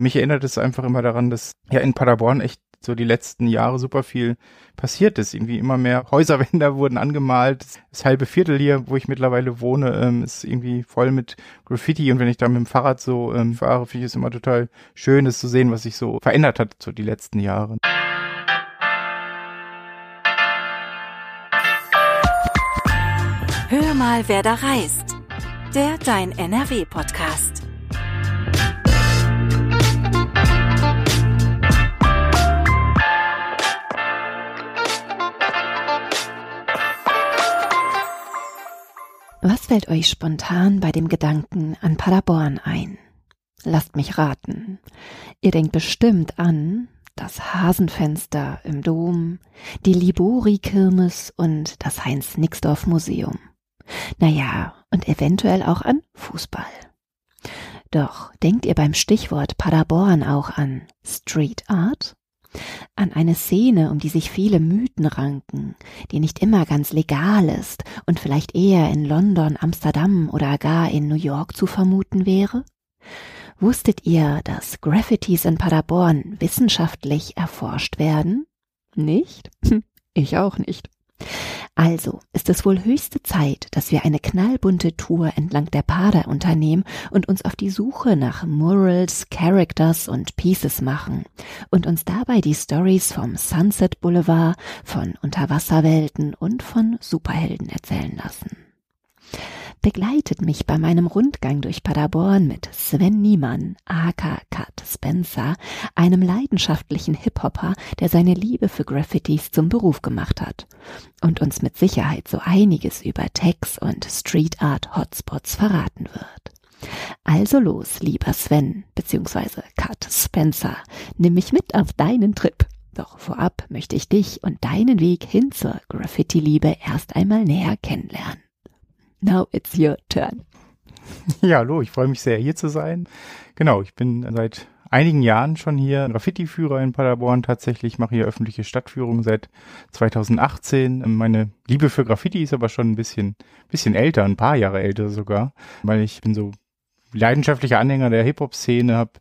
Mich erinnert es einfach immer daran, dass ja in Paderborn echt so die letzten Jahre super viel passiert ist. Irgendwie immer mehr Häuserwände wurden angemalt. Das halbe Viertel hier, wo ich mittlerweile wohne, ähm, ist irgendwie voll mit Graffiti. Und wenn ich da mit dem Fahrrad so ähm, fahre, finde ich es immer total schön, das zu sehen, was sich so verändert hat so die letzten Jahre. Hör mal, wer da reist. Der Dein NRW-Podcast. Was fällt euch spontan bei dem Gedanken an Paderborn ein? Lasst mich raten. Ihr denkt bestimmt an das Hasenfenster im Dom, die Libori-Kirmes und das Heinz-Nixdorf-Museum. Naja, und eventuell auch an Fußball. Doch denkt ihr beim Stichwort Paderborn auch an Street Art? An eine Szene, um die sich viele Mythen ranken, die nicht immer ganz legal ist und vielleicht eher in London, Amsterdam oder gar in New York zu vermuten wäre? Wusstet ihr, dass Graffitis in Paderborn wissenschaftlich erforscht werden? Nicht? Ich auch nicht. Also ist es wohl höchste Zeit, dass wir eine knallbunte Tour entlang der Pader unternehmen und uns auf die Suche nach Murals, Characters und Pieces machen und uns dabei die Stories vom Sunset Boulevard, von Unterwasserwelten und von Superhelden erzählen lassen begleitet mich bei meinem Rundgang durch Paderborn mit Sven Niemann, aka Cut Spencer, einem leidenschaftlichen Hip-Hopper, der seine Liebe für Graffitis zum Beruf gemacht hat und uns mit Sicherheit so einiges über Tags und Street Art Hotspots verraten wird. Also los, lieber Sven, beziehungsweise Cut Spencer, nimm mich mit auf deinen Trip. Doch vorab möchte ich dich und deinen Weg hin zur Graffiti-Liebe erst einmal näher kennenlernen. Now it's your turn. Ja, hallo, ich freue mich sehr, hier zu sein. Genau, ich bin seit einigen Jahren schon hier Graffiti-Führer in Paderborn tatsächlich, mache hier öffentliche Stadtführungen seit 2018. Meine Liebe für Graffiti ist aber schon ein bisschen, bisschen älter, ein paar Jahre älter sogar, weil ich bin so leidenschaftlicher Anhänger der Hip-Hop-Szene, habe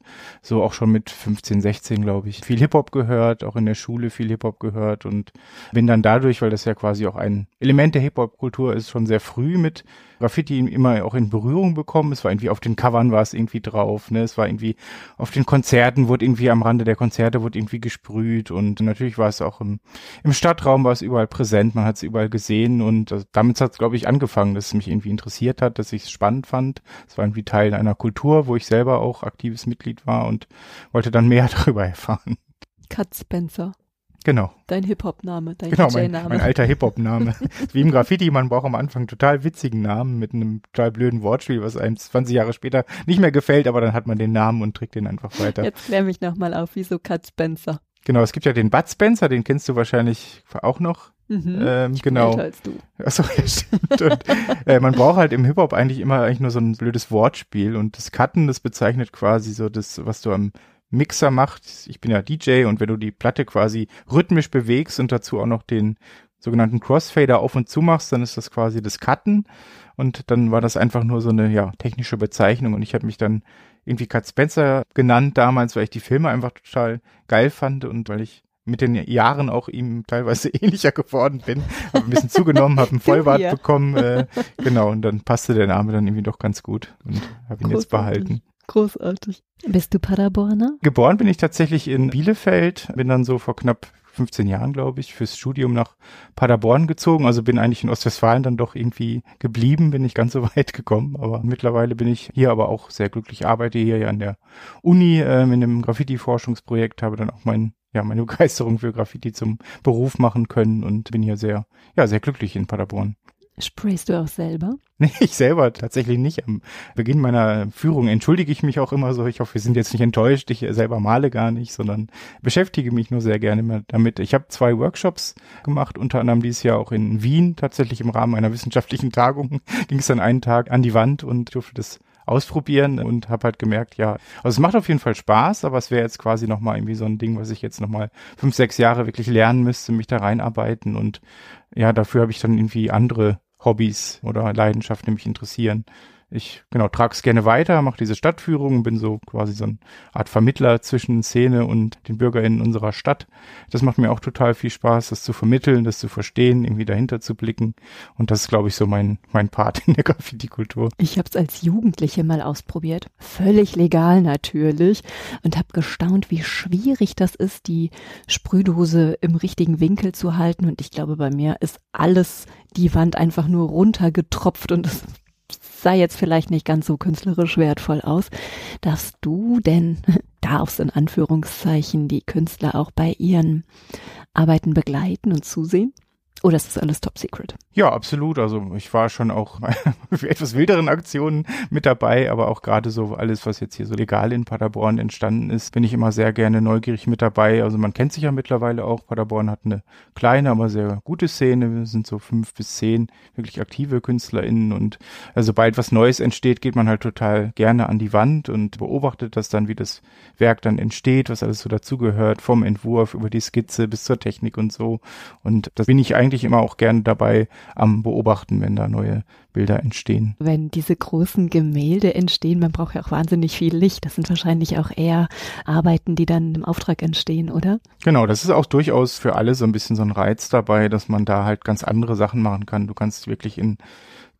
so auch schon mit 15, 16, glaube ich, viel Hip-Hop gehört, auch in der Schule viel Hip-Hop gehört und bin dann dadurch, weil das ja quasi auch ein Element der Hip-Hop-Kultur ist, schon sehr früh mit Graffiti immer auch in Berührung bekommen. Es war irgendwie auf den Covern war es irgendwie drauf, ne? Es war irgendwie auf den Konzerten wurde irgendwie am Rande der Konzerte wurde irgendwie gesprüht und natürlich war es auch im, im Stadtraum war es überall präsent, man hat es überall gesehen und also damit hat es, glaube ich, angefangen, dass es mich irgendwie interessiert hat, dass ich es spannend fand. Es war irgendwie Teil einer Kultur, wo ich selber auch aktives Mitglied war und wollte dann mehr darüber erfahren. Cut Spencer. Genau. Dein Hip-Hop-Name, dein genau, mein, mein alter Hip-Hop-Name. Wie im Graffiti, man braucht am Anfang total witzigen Namen mit einem total blöden Wortspiel, was einem 20 Jahre später nicht mehr gefällt, aber dann hat man den Namen und trägt den einfach weiter. Jetzt klär mich nochmal auf, wieso Cut Spencer? Genau, es gibt ja den Bud Spencer, den kennst du wahrscheinlich auch noch. Mhm, ähm, ich genau. Bin als du. Achso, ja, stimmt. und, äh, man braucht halt im Hip-Hop eigentlich immer eigentlich nur so ein blödes Wortspiel und das Cutten, das bezeichnet quasi so das, was du am Mixer macht. Ich bin ja DJ und wenn du die Platte quasi rhythmisch bewegst und dazu auch noch den sogenannten Crossfader auf und zu machst, dann ist das quasi das Cutten. Und dann war das einfach nur so eine ja technische Bezeichnung. Und ich habe mich dann irgendwie Cut Spencer genannt damals, weil ich die Filme einfach total geil fand und weil ich mit den Jahren auch ihm teilweise ähnlicher geworden bin, habe ein bisschen zugenommen, habe einen Vollbart bekommen, äh, genau. Und dann passte der Name dann irgendwie doch ganz gut und habe ihn jetzt behalten. Großartig. Bist du Paderborner? Geboren bin ich tatsächlich in Bielefeld, bin dann so vor knapp 15 Jahren, glaube ich, fürs Studium nach Paderborn gezogen. Also bin eigentlich in Ostwestfalen dann doch irgendwie geblieben, bin nicht ganz so weit gekommen. Aber mittlerweile bin ich hier aber auch sehr glücklich, arbeite hier ja an der Uni äh, in einem Graffiti-Forschungsprojekt, habe dann auch mein, ja, meine Begeisterung für Graffiti zum Beruf machen können und bin hier sehr, ja, sehr glücklich in Paderborn. Sprayst du auch selber? Nee, ich selber tatsächlich nicht. Am Beginn meiner Führung entschuldige ich mich auch immer so. Ich hoffe, wir sind jetzt nicht enttäuscht. Ich selber male gar nicht, sondern beschäftige mich nur sehr gerne damit. Ich habe zwei Workshops gemacht, unter anderem dieses Jahr auch in Wien. Tatsächlich im Rahmen einer wissenschaftlichen Tagung ging es dann einen Tag an die Wand und durfte das ausprobieren und habe halt gemerkt, ja, also es macht auf jeden Fall Spaß, aber es wäre jetzt quasi nochmal irgendwie so ein Ding, was ich jetzt nochmal fünf, sechs Jahre wirklich lernen müsste, mich da reinarbeiten und ja, dafür habe ich dann irgendwie andere Hobbys oder Leidenschaften, mich interessieren, ich genau trage es gerne weiter, mache diese Stadtführung, bin so quasi so eine Art Vermittler zwischen Szene und den BürgerInnen unserer Stadt. Das macht mir auch total viel Spaß, das zu vermitteln, das zu verstehen, irgendwie dahinter zu blicken. Und das ist, glaube ich, so mein, mein Part in der Graffiti-Kultur. Ich habe es als Jugendliche mal ausprobiert. Völlig legal natürlich. Und habe gestaunt, wie schwierig das ist, die Sprühdose im richtigen Winkel zu halten. Und ich glaube, bei mir ist alles die Wand einfach nur runtergetropft und es sah jetzt vielleicht nicht ganz so künstlerisch wertvoll aus. Darfst du denn, darfst in Anführungszeichen, die Künstler auch bei ihren Arbeiten begleiten und zusehen? Oder ist das alles top secret? Ja, absolut. Also ich war schon auch für etwas wilderen Aktionen mit dabei, aber auch gerade so alles, was jetzt hier so legal in Paderborn entstanden ist, bin ich immer sehr gerne neugierig mit dabei. Also man kennt sich ja mittlerweile auch. Paderborn hat eine kleine, aber sehr gute Szene. Wir sind so fünf bis zehn wirklich aktive KünstlerInnen und also sobald was Neues entsteht, geht man halt total gerne an die Wand und beobachtet das dann, wie das Werk dann entsteht, was alles so dazugehört, vom Entwurf über die Skizze bis zur Technik und so. Und das bin ich eigentlich eigentlich immer auch gerne dabei am Beobachten, wenn da neue Bilder entstehen. Wenn diese großen Gemälde entstehen, man braucht ja auch wahnsinnig viel Licht. Das sind wahrscheinlich auch eher Arbeiten, die dann im Auftrag entstehen, oder? Genau, das ist auch durchaus für alle so ein bisschen so ein Reiz dabei, dass man da halt ganz andere Sachen machen kann. Du kannst wirklich in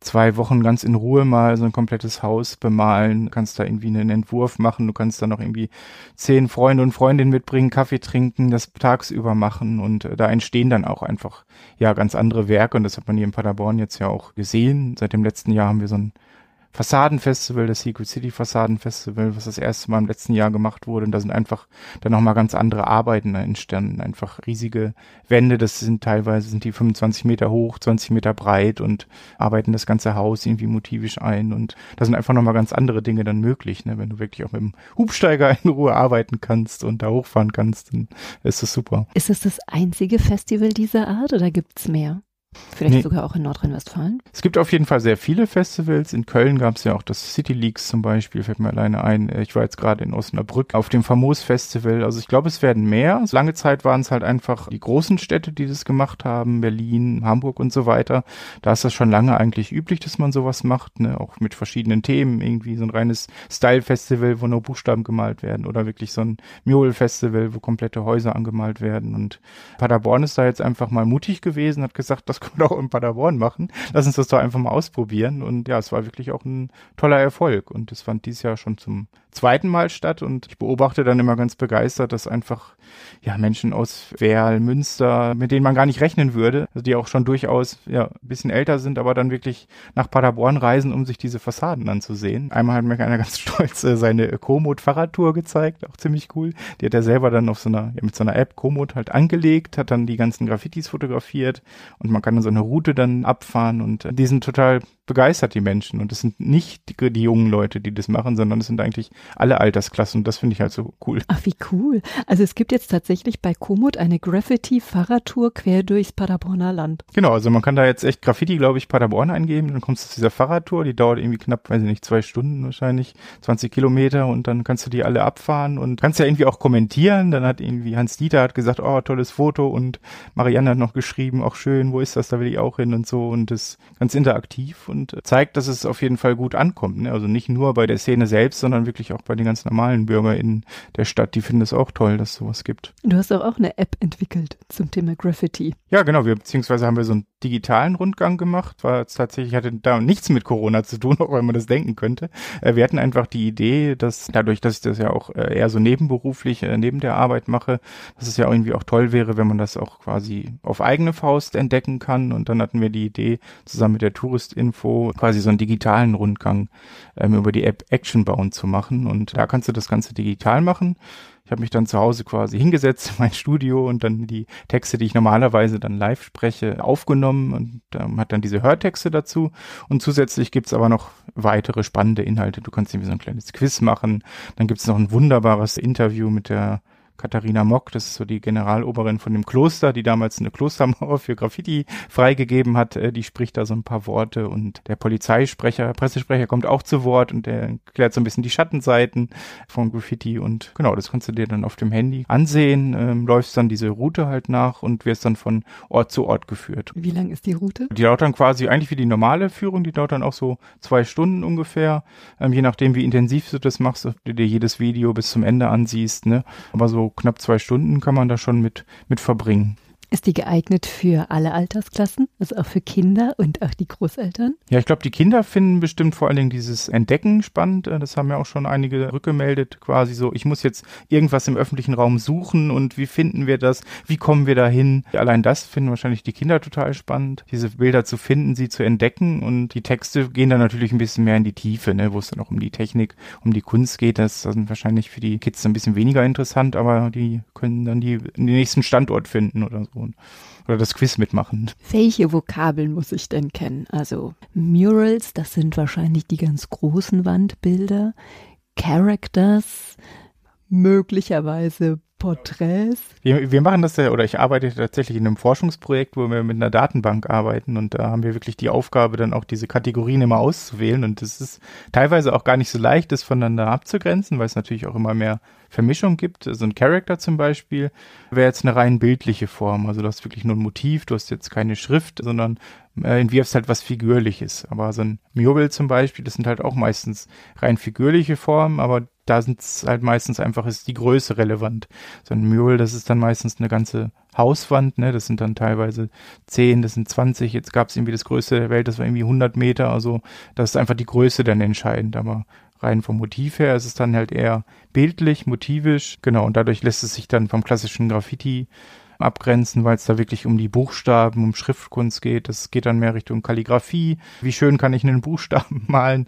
zwei Wochen ganz in Ruhe mal so ein komplettes Haus bemalen, kannst da irgendwie einen Entwurf machen, du kannst da noch irgendwie zehn Freunde und Freundinnen mitbringen, Kaffee trinken, das tagsüber machen. Und äh, da entstehen dann auch einfach ja ganz andere Werke. Und das hat man hier in Paderborn jetzt ja auch gesehen. Seit dem letzten Jahr haben wir so ein Fassadenfestival, das Secret City Fassadenfestival, was das erste Mal im letzten Jahr gemacht wurde. Und da sind einfach dann nochmal ganz andere Arbeiten entstanden. Einfach riesige Wände, das sind teilweise sind die 25 Meter hoch, 20 Meter breit und arbeiten das ganze Haus irgendwie motivisch ein. Und da sind einfach nochmal ganz andere Dinge dann möglich, ne? wenn du wirklich auch mit dem Hubsteiger in Ruhe arbeiten kannst und da hochfahren kannst, dann ist das super. Ist es das einzige Festival dieser Art oder gibt's mehr? Vielleicht nee. sogar auch in Nordrhein-Westfalen? Es gibt auf jeden Fall sehr viele Festivals. In Köln gab es ja auch das City Leaks zum Beispiel, fällt mir alleine ein. Ich war jetzt gerade in Osnabrück auf dem Famos Festival. Also ich glaube, es werden mehr. Lange Zeit waren es halt einfach die großen Städte, die das gemacht haben. Berlin, Hamburg und so weiter. Da ist das schon lange eigentlich üblich, dass man sowas macht. Ne? Auch mit verschiedenen Themen. Irgendwie so ein reines Style-Festival, wo nur Buchstaben gemalt werden. Oder wirklich so ein Mule-Festival, wo komplette Häuser angemalt werden. Und Paderborn ist da jetzt einfach mal mutig gewesen, hat gesagt, das können wir auch in Paderborn machen. Lass uns das doch einfach mal ausprobieren. Und ja, es war wirklich auch ein toller Erfolg. Und es fand dieses Jahr schon zum zweiten Mal statt und ich beobachte dann immer ganz begeistert, dass einfach ja Menschen aus Werl, Münster, mit denen man gar nicht rechnen würde, also die auch schon durchaus ja ein bisschen älter sind, aber dann wirklich nach Paderborn reisen, um sich diese Fassaden anzusehen. Einmal hat mir einer ganz stolz äh, seine Komoot Fahrradtour gezeigt, auch ziemlich cool. Die hat er selber dann auf so einer ja, mit so einer App Komoot halt angelegt, hat dann die ganzen Graffitis fotografiert und man kann dann so eine Route dann abfahren und die sind total begeistert die Menschen und es sind nicht die, die jungen Leute, die das machen, sondern es sind eigentlich alle Altersklassen und das finde ich halt so cool. Ach, wie cool. Also es gibt jetzt tatsächlich bei Komoot eine Graffiti-Fahrradtour quer durchs Paderborner Land. Genau, also man kann da jetzt echt Graffiti, glaube ich, Paderborn eingeben, dann kommst du zu dieser Fahrradtour, die dauert irgendwie knapp, weiß ich nicht, zwei Stunden wahrscheinlich, 20 Kilometer und dann kannst du die alle abfahren und kannst ja irgendwie auch kommentieren. Dann hat irgendwie Hans Dieter hat gesagt, oh, tolles Foto und Marianne hat noch geschrieben, auch schön, wo ist das, da will ich auch hin und so und das ganz interaktiv und zeigt, dass es auf jeden Fall gut ankommt. Ne? Also nicht nur bei der Szene selbst, sondern wirklich auch bei den ganz normalen BürgerInnen der Stadt. Die finden es auch toll, dass es sowas gibt. Du hast auch, eine App entwickelt zum Thema Graffiti. Ja, genau. Wir, beziehungsweise haben wir so einen digitalen Rundgang gemacht. War tatsächlich, hatte da nichts mit Corona zu tun, auch wenn man das denken könnte. Äh, wir hatten einfach die Idee, dass dadurch, dass ich das ja auch äh, eher so nebenberuflich äh, neben der Arbeit mache, dass es ja irgendwie auch toll wäre, wenn man das auch quasi auf eigene Faust entdecken kann. Und dann hatten wir die Idee, zusammen mit der Touristinfo quasi so einen digitalen Rundgang ähm, über die App Actionbound zu machen. Und da kannst du das Ganze digital machen. Ich habe mich dann zu Hause quasi hingesetzt in mein Studio und dann die Texte, die ich normalerweise dann live spreche, aufgenommen und ähm, hat dann diese Hörtexte dazu. Und zusätzlich gibt's aber noch weitere spannende Inhalte. Du kannst irgendwie so ein kleines Quiz machen. Dann gibt's noch ein wunderbares Interview mit der Katharina Mock, das ist so die Generaloberin von dem Kloster, die damals eine Klostermauer für Graffiti freigegeben hat, äh, die spricht da so ein paar Worte und der Polizeisprecher, Pressesprecher kommt auch zu Wort und der klärt so ein bisschen die Schattenseiten von Graffiti und genau, das kannst du dir dann auf dem Handy ansehen, ähm, läufst dann diese Route halt nach und wirst dann von Ort zu Ort geführt. Wie lang ist die Route? Die dauert dann quasi eigentlich wie die normale Führung, die dauert dann auch so zwei Stunden ungefähr, ähm, je nachdem wie intensiv du das machst, ob du dir jedes Video bis zum Ende ansiehst, ne? Aber so knapp zwei Stunden kann man da schon mit, mit verbringen. Ist die geeignet für alle Altersklassen, also auch für Kinder und auch die Großeltern? Ja, ich glaube, die Kinder finden bestimmt vor allen Dingen dieses Entdecken spannend. Äh, das haben ja auch schon einige rückgemeldet, quasi so, ich muss jetzt irgendwas im öffentlichen Raum suchen und wie finden wir das? Wie kommen wir dahin? Allein das finden wahrscheinlich die Kinder total spannend, diese Bilder zu finden, sie zu entdecken und die Texte gehen dann natürlich ein bisschen mehr in die Tiefe, ne, wo es dann auch um die Technik, um die Kunst geht. Das ist wahrscheinlich für die Kids ein bisschen weniger interessant, aber die können dann die, den nächsten Standort finden oder so tun oder das Quiz mitmachen. Welche Vokabeln muss ich denn kennen? Also Murals, das sind wahrscheinlich die ganz großen Wandbilder. Characters, möglicherweise Porträts. Wir, wir machen das ja, oder ich arbeite tatsächlich in einem Forschungsprojekt, wo wir mit einer Datenbank arbeiten und da haben wir wirklich die Aufgabe, dann auch diese Kategorien immer auszuwählen und es ist teilweise auch gar nicht so leicht, das voneinander abzugrenzen, weil es natürlich auch immer mehr Vermischung gibt. So also ein Character zum Beispiel wäre jetzt eine rein bildliche Form, also du hast wirklich nur ein Motiv, du hast jetzt keine Schrift, sondern äh, entwirfst halt was Figürliches. Aber so ein Mural zum Beispiel, das sind halt auch meistens rein figürliche Formen, aber da sind es halt meistens einfach, ist die Größe relevant. So ein Mural, das ist dann meistens eine ganze Hauswand, ne, das sind dann teilweise 10, das sind 20, jetzt gab es irgendwie das größte der Welt, das war irgendwie 100 Meter, also das ist einfach die Größe dann entscheidend, aber rein vom Motiv her ist es dann halt eher bildlich, motivisch, genau, und dadurch lässt es sich dann vom klassischen Graffiti abgrenzen, weil es da wirklich um die Buchstaben, um Schriftkunst geht. Das geht dann mehr Richtung Kalligrafie. Wie schön kann ich einen Buchstaben malen?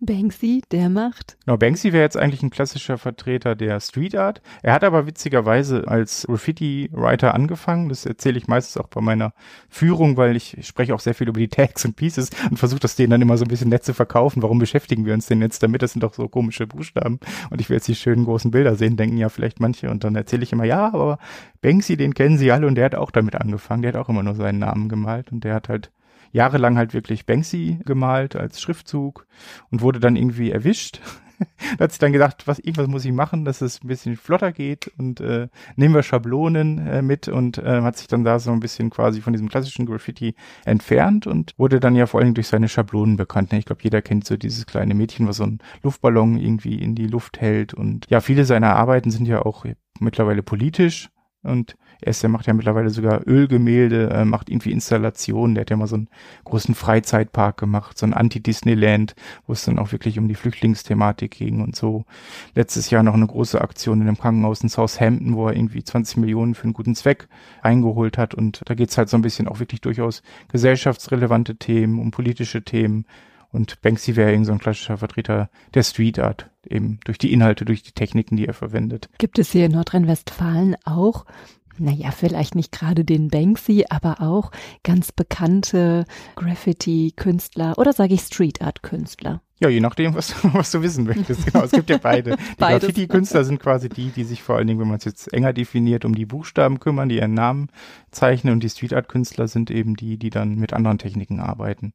Banksy, der macht. Genau, Banksy wäre jetzt eigentlich ein klassischer Vertreter der Street Art. Er hat aber witzigerweise als Graffiti-Writer angefangen. Das erzähle ich meistens auch bei meiner Führung, weil ich, spreche auch sehr viel über die Tags und Pieces und versuche das denen dann immer so ein bisschen nett zu verkaufen. Warum beschäftigen wir uns denn jetzt damit? Das sind doch so komische Buchstaben. Und ich will jetzt die schönen großen Bilder sehen, denken ja vielleicht manche. Und dann erzähle ich immer, ja, aber Banksy, den kennen sie alle und der hat auch damit angefangen. Der hat auch immer nur seinen Namen gemalt und der hat halt jahrelang halt wirklich Banksy gemalt als Schriftzug und wurde dann irgendwie erwischt. da hat sich dann gedacht, was irgendwas muss ich machen, dass es ein bisschen flotter geht und äh, nehmen wir Schablonen äh, mit und äh, hat sich dann da so ein bisschen quasi von diesem klassischen Graffiti entfernt und wurde dann ja vor allen Dingen durch seine Schablonen bekannt. Ne? Ich glaube, jeder kennt so dieses kleine Mädchen, was so einen Luftballon irgendwie in die Luft hält und ja, viele seiner Arbeiten sind ja auch mittlerweile politisch und er ist, der macht ja mittlerweile sogar Ölgemälde, äh, macht irgendwie Installationen. Der hat ja mal so einen großen Freizeitpark gemacht, so ein Anti-Disneyland, wo es dann auch wirklich um die Flüchtlingsthematik ging und so. Letztes Jahr noch eine große Aktion in einem Krankenhaus in Southampton, wo er irgendwie 20 Millionen für einen guten Zweck eingeholt hat. Und da geht's halt so ein bisschen auch wirklich durchaus gesellschaftsrelevante Themen, um politische Themen. Und Banksy wäre eben so ein klassischer Vertreter der Street Art, eben durch die Inhalte, durch die Techniken, die er verwendet. Gibt es hier in Nordrhein-Westfalen auch naja, vielleicht nicht gerade den Banksy, aber auch ganz bekannte Graffiti-Künstler oder sage ich Street Art-Künstler. Ja, je nachdem, was, was du wissen möchtest. Genau, es gibt ja beide. Die Graffiti-Künstler sind quasi die, die sich vor allen Dingen, wenn man es jetzt enger definiert, um die Buchstaben kümmern, die ihren Namen zeichnen. Und die Street Art-Künstler sind eben die, die dann mit anderen Techniken arbeiten.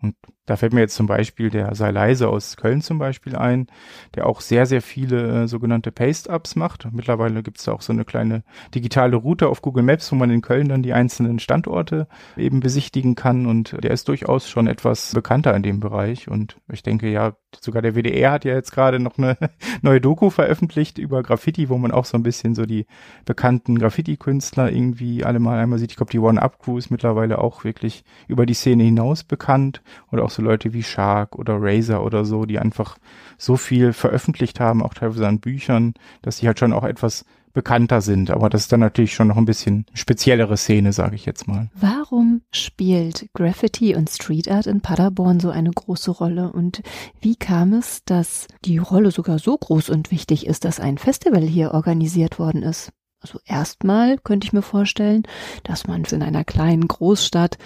Und da fällt mir jetzt zum Beispiel der Seileise aus Köln zum Beispiel ein, der auch sehr, sehr viele äh, sogenannte Paste-Ups macht. Mittlerweile gibt es da auch so eine kleine digitale Route auf Google Maps, wo man in Köln dann die einzelnen Standorte eben besichtigen kann. Und der ist durchaus schon etwas bekannter in dem Bereich. Und ich denke, denke, ja, sogar der WDR hat ja jetzt gerade noch eine neue Doku veröffentlicht über Graffiti, wo man auch so ein bisschen so die bekannten Graffiti-Künstler irgendwie alle mal einmal sieht. Ich glaube, die One-Up-Crew ist mittlerweile auch wirklich über die Szene hinaus bekannt. Oder auch so Leute wie Shark oder Razer oder so, die einfach so viel veröffentlicht haben, auch teilweise an Büchern, dass sie halt schon auch etwas bekannter sind. Aber das ist dann natürlich schon noch ein bisschen speziellere Szene, sage ich jetzt mal. Warum spielt Graffiti und Street Art in Paderborn so eine große Rolle? Und wie kam es, dass die Rolle sogar so groß und wichtig ist, dass ein Festival hier organisiert worden ist? Also erstmal könnte ich mir vorstellen, dass man in einer kleinen Großstadt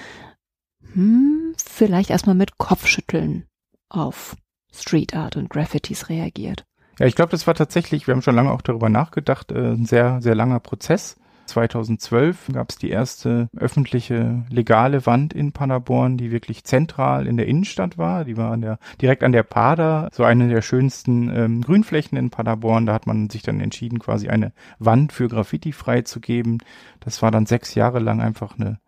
hm, vielleicht erstmal mit Kopfschütteln auf Street Art und Graffitis reagiert. Ja, ich glaube, das war tatsächlich, wir haben schon lange auch darüber nachgedacht, äh, ein sehr, sehr langer Prozess. 2012 gab es die erste öffentliche legale Wand in Paderborn, die wirklich zentral in der Innenstadt war. Die war an der, direkt an der Pader, so eine der schönsten ähm, Grünflächen in Paderborn. Da hat man sich dann entschieden, quasi eine Wand für Graffiti freizugeben. Das war dann sechs Jahre lang einfach eine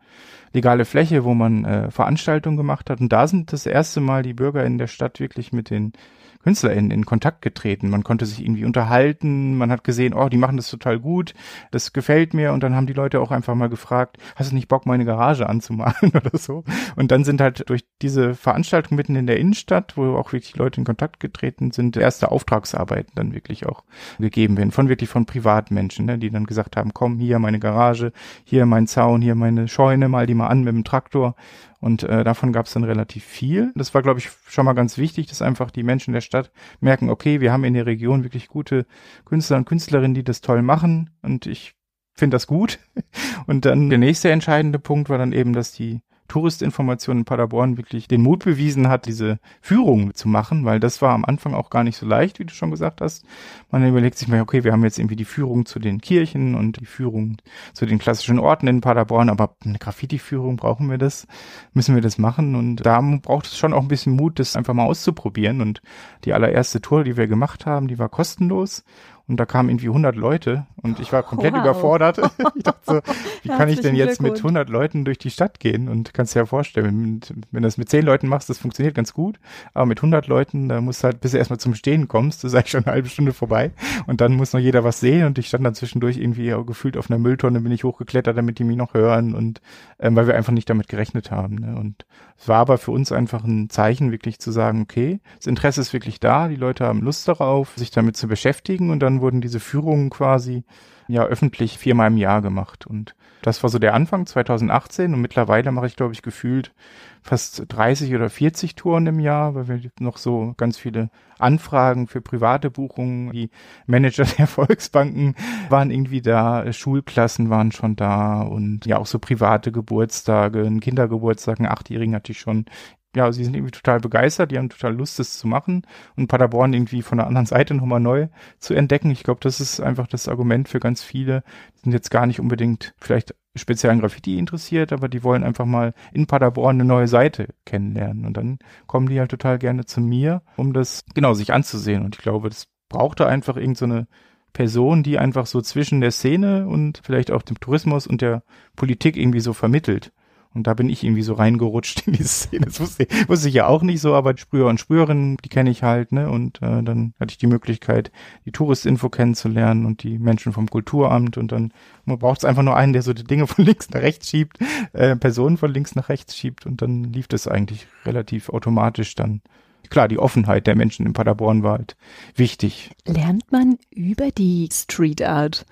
legale Fläche, wo man äh, Veranstaltungen gemacht hat. Und da sind das erste Mal die Bürger in der Stadt wirklich mit den KünstlerInnen in Kontakt getreten. Man konnte sich irgendwie unterhalten, man hat gesehen, oh, die machen das total gut, das gefällt mir. Und dann haben die Leute auch einfach mal gefragt, hast du nicht Bock, meine Garage anzumalen oder so? Und dann sind halt durch diese Veranstaltung mitten in der Innenstadt, wo auch wirklich Leute in Kontakt getreten sind, erste Auftragsarbeiten dann wirklich auch gegeben werden, von wirklich von Privatmenschen, ne, die dann gesagt haben, komm, hier meine Garage, hier mein Zaun, hier meine Scheune, mal die mal an mit dem Traktor und äh, davon gab es dann relativ viel. Das war, glaube ich, schon mal ganz wichtig, dass einfach die Menschen der Stadt merken, okay, wir haben in der Region wirklich gute Künstler und Künstlerinnen, die das toll machen. Und ich finde das gut. Und dann der nächste entscheidende Punkt war dann eben, dass die Touristinformation in Paderborn wirklich den Mut bewiesen hat, diese Führung zu machen, weil das war am Anfang auch gar nicht so leicht, wie du schon gesagt hast. Man überlegt sich mal, okay, wir haben jetzt irgendwie die Führung zu den Kirchen und die Führung zu den klassischen Orten in Paderborn, aber eine Graffiti-Führung brauchen wir das, müssen wir das machen? Und da braucht es schon auch ein bisschen Mut, das einfach mal auszuprobieren. Und die allererste Tour, die wir gemacht haben, die war kostenlos und da kamen irgendwie 100 Leute und ich war komplett wow. überfordert. ich dachte so, wie kann ich denn jetzt mit 100 Leuten durch die Stadt gehen? Und kannst dir ja vorstellen, wenn du das mit 10 Leuten machst, das funktioniert ganz gut, aber mit 100 Leuten, da musst du halt, bis du erstmal zum Stehen kommst, das ist eigentlich schon eine halbe Stunde vorbei und dann muss noch jeder was sehen und ich stand dann zwischendurch irgendwie gefühlt auf einer Mülltonne, bin ich hochgeklettert, damit die mich noch hören und ähm, weil wir einfach nicht damit gerechnet haben. Ne? Und es war aber für uns einfach ein Zeichen, wirklich zu sagen, okay, das Interesse ist wirklich da, die Leute haben Lust darauf, sich damit zu beschäftigen und dann wurden diese Führungen quasi ja öffentlich viermal im Jahr gemacht. Und das war so der Anfang 2018 und mittlerweile mache ich, glaube ich, gefühlt fast 30 oder 40 Touren im Jahr, weil wir noch so ganz viele Anfragen für private Buchungen, die Manager der Volksbanken waren irgendwie da, Schulklassen waren schon da und ja auch so private Geburtstage, ein Kindergeburtstag, ein Achtjährigen hatte ich schon ja, sie sind irgendwie total begeistert, die haben total Lust, das zu machen und Paderborn irgendwie von der anderen Seite nochmal neu zu entdecken. Ich glaube, das ist einfach das Argument für ganz viele. Die sind jetzt gar nicht unbedingt vielleicht speziell an Graffiti interessiert, aber die wollen einfach mal in Paderborn eine neue Seite kennenlernen und dann kommen die halt total gerne zu mir, um das genau sich anzusehen und ich glaube, das brauchte einfach irgendeine so Person, die einfach so zwischen der Szene und vielleicht auch dem Tourismus und der Politik irgendwie so vermittelt. Und da bin ich irgendwie so reingerutscht in die Szene. Das wusste, wusste ich ja auch nicht so, aber Sprüher und Sprüherinnen, die kenne ich halt, ne? Und äh, dann hatte ich die Möglichkeit, die Touristinfo kennenzulernen und die Menschen vom Kulturamt und dann braucht es einfach nur einen, der so die Dinge von links nach rechts schiebt, äh, Personen von links nach rechts schiebt und dann lief das eigentlich relativ automatisch dann. Klar, die Offenheit der Menschen in Paderborn war halt wichtig. Lernt man über die Street Art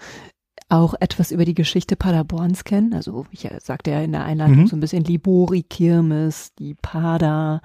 auch etwas über die Geschichte Paderborns kennen. Also ich äh, sagte ja in der Einleitung mhm. so ein bisschen Libori Kirmes, die Pader,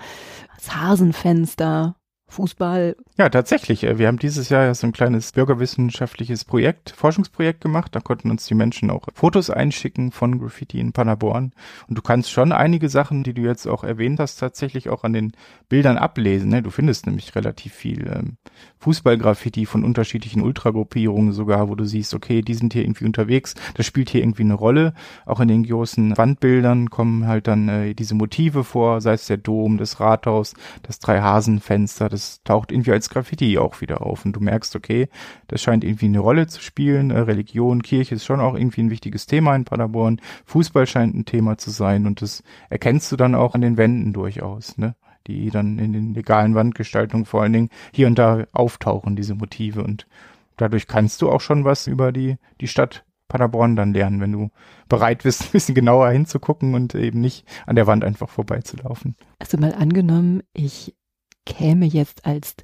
das Hasenfenster. Fußball. Ja, tatsächlich. Äh, wir haben dieses Jahr so ein kleines bürgerwissenschaftliches Projekt, Forschungsprojekt gemacht. Da konnten uns die Menschen auch Fotos einschicken von Graffiti in Paderborn. Und du kannst schon einige Sachen, die du jetzt auch erwähnt hast, tatsächlich auch an den Bildern ablesen. Ne? Du findest nämlich relativ viel ähm, Fußballgraffiti von unterschiedlichen Ultragruppierungen sogar, wo du siehst, okay, die sind hier irgendwie unterwegs. Das spielt hier irgendwie eine Rolle. Auch in den großen Wandbildern kommen halt dann äh, diese Motive vor, sei es der Dom, das Rathaus, das Dreihasenfenster, das taucht irgendwie als Graffiti auch wieder auf und du merkst, okay, das scheint irgendwie eine Rolle zu spielen. Äh, Religion, Kirche ist schon auch irgendwie ein wichtiges Thema in Paderborn. Fußball scheint ein Thema zu sein und das erkennst du dann auch an den Wänden durchaus, ne? Die dann in den legalen Wandgestaltungen vor allen Dingen hier und da auftauchen, diese Motive und dadurch kannst du auch schon was über die, die Stadt Paderborn dann lernen, wenn du bereit bist, ein bisschen genauer hinzugucken und eben nicht an der Wand einfach vorbeizulaufen. Also mal angenommen, ich käme jetzt als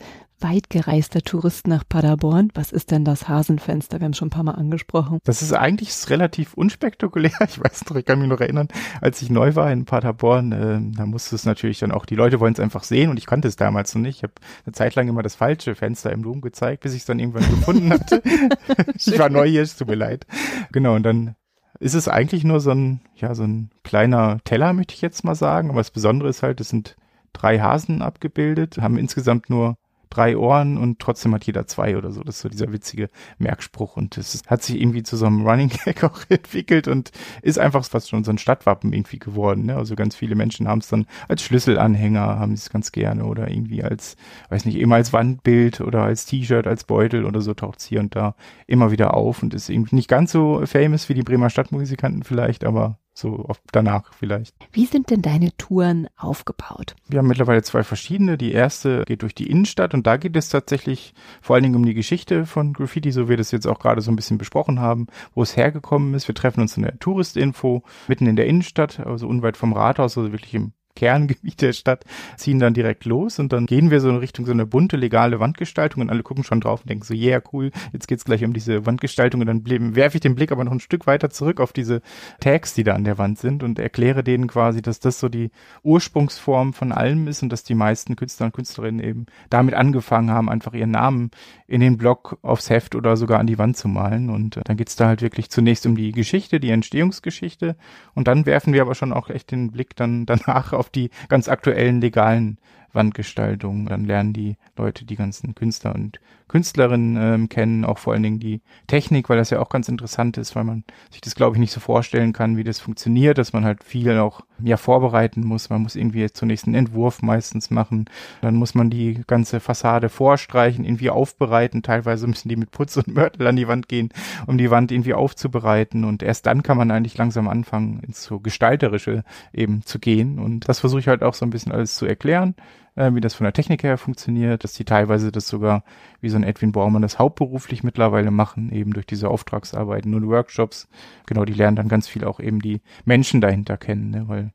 weitgereister Tourist nach Paderborn. Was ist denn das Hasenfenster? Wir haben schon ein paar Mal angesprochen. Das ist eigentlich relativ unspektakulär. Ich weiß noch, ich kann mich noch erinnern, als ich neu war in Paderborn, äh, da musste es natürlich dann auch, die Leute wollen es einfach sehen und ich kannte es damals noch nicht. Ich habe eine Zeit lang immer das falsche Fenster im Loom gezeigt, bis ich es dann irgendwann gefunden hatte. ich war neu hier, es tut mir leid. Genau, und dann ist es eigentlich nur so ein, ja, so ein kleiner Teller, möchte ich jetzt mal sagen. Aber das Besondere ist halt, es sind drei Hasen abgebildet, haben insgesamt nur drei Ohren und trotzdem hat jeder zwei oder so. Das ist so dieser witzige Merkspruch und es hat sich irgendwie zu so einem Running Gag auch entwickelt und ist einfach fast schon so ein Stadtwappen irgendwie geworden. Ne? Also ganz viele Menschen haben es dann als Schlüsselanhänger, haben es ganz gerne oder irgendwie als, weiß nicht, immer als Wandbild oder als T-Shirt, als Beutel oder so taucht es hier und da immer wieder auf und ist irgendwie nicht ganz so famous wie die Bremer Stadtmusikanten vielleicht, aber so danach vielleicht. Wie sind denn deine Touren aufgebaut? Wir haben mittlerweile zwei verschiedene. Die erste geht durch die Innenstadt und da geht es tatsächlich vor allen Dingen um die Geschichte von Graffiti, so wie wir das jetzt auch gerade so ein bisschen besprochen haben, wo es hergekommen ist. Wir treffen uns in der Touristinfo mitten in der Innenstadt, also unweit vom Rathaus, also wirklich im Kerngebiet der Stadt, ziehen dann direkt los und dann gehen wir so in Richtung so eine bunte, legale Wandgestaltung und alle gucken schon drauf und denken so, yeah, cool, jetzt geht's gleich um diese Wandgestaltung und dann werfe ich den Blick aber noch ein Stück weiter zurück auf diese Tags, die da an der Wand sind und erkläre denen quasi, dass das so die Ursprungsform von allem ist und dass die meisten Künstler und Künstlerinnen eben damit angefangen haben, einfach ihren Namen in den Blog aufs Heft oder sogar an die Wand zu malen und äh, dann geht's da halt wirklich zunächst um die Geschichte, die Entstehungsgeschichte und dann werfen wir aber schon auch echt den Blick dann danach auf die ganz aktuellen legalen Wandgestaltung. Dann lernen die Leute die ganzen Künstler und Künstlerinnen ähm, kennen, auch vor allen Dingen die Technik, weil das ja auch ganz interessant ist, weil man sich das, glaube ich, nicht so vorstellen kann, wie das funktioniert, dass man halt viel auch ja vorbereiten muss. Man muss irgendwie zunächst einen Entwurf meistens machen, dann muss man die ganze Fassade vorstreichen, irgendwie aufbereiten. Teilweise müssen die mit Putz und Mörtel an die Wand gehen, um die Wand irgendwie aufzubereiten. Und erst dann kann man eigentlich langsam anfangen, ins so gestalterische eben zu gehen. Und das versuche ich halt auch so ein bisschen alles zu erklären äh, wie das von der Technik her funktioniert, dass die teilweise das sogar, wie so ein Edwin Baumann, das hauptberuflich mittlerweile machen, eben durch diese Auftragsarbeiten und Workshops. Genau, die lernen dann ganz viel auch eben die Menschen dahinter kennen, ne? weil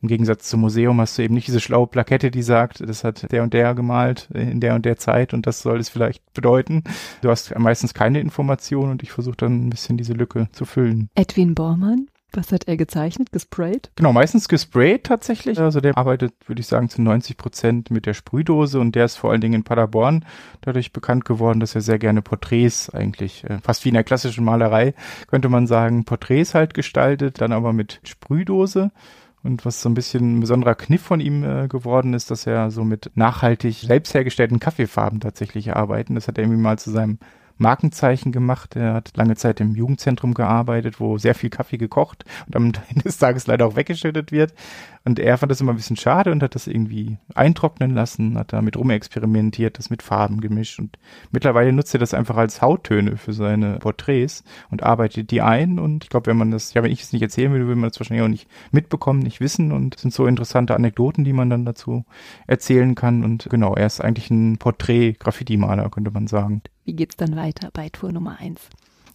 im Gegensatz zum Museum hast du eben nicht diese schlaue Plakette, die sagt, das hat der und der gemalt in der und der Zeit und das soll es vielleicht bedeuten. Du hast meistens keine Informationen und ich versuche dann ein bisschen diese Lücke zu füllen. Edwin Bormann, was hat er gezeichnet? Gesprayt? Genau, meistens gesprayt tatsächlich. Also der arbeitet, würde ich sagen, zu 90 Prozent mit der Sprühdose und der ist vor allen Dingen in Paderborn dadurch bekannt geworden, dass er sehr gerne Porträts eigentlich, äh, fast wie in der klassischen Malerei, könnte man sagen, Porträts halt gestaltet, dann aber mit Sprühdose. Und was so ein bisschen ein besonderer Kniff von ihm äh, geworden ist, dass er so mit nachhaltig selbst hergestellten Kaffeefarben tatsächlich arbeiten. Das hat er irgendwie mal zu seinem Markenzeichen gemacht. Er hat lange Zeit im Jugendzentrum gearbeitet, wo sehr viel Kaffee gekocht und am Ende des Tages leider auch weggeschüttet wird. Und er fand das immer ein bisschen schade und hat das irgendwie eintrocknen lassen, hat damit rumexperimentiert, das mit Farben gemischt und mittlerweile nutzt er das einfach als Hauttöne für seine Porträts und arbeitet die ein und ich glaube, wenn man das, ja, wenn ich es nicht erzählen würde, würde man das wahrscheinlich auch nicht mitbekommen, nicht wissen und es sind so interessante Anekdoten, die man dann dazu erzählen kann und genau, er ist eigentlich ein Porträt-Graffiti-Maler, könnte man sagen. Wie geht's dann weiter bei Tour Nummer eins?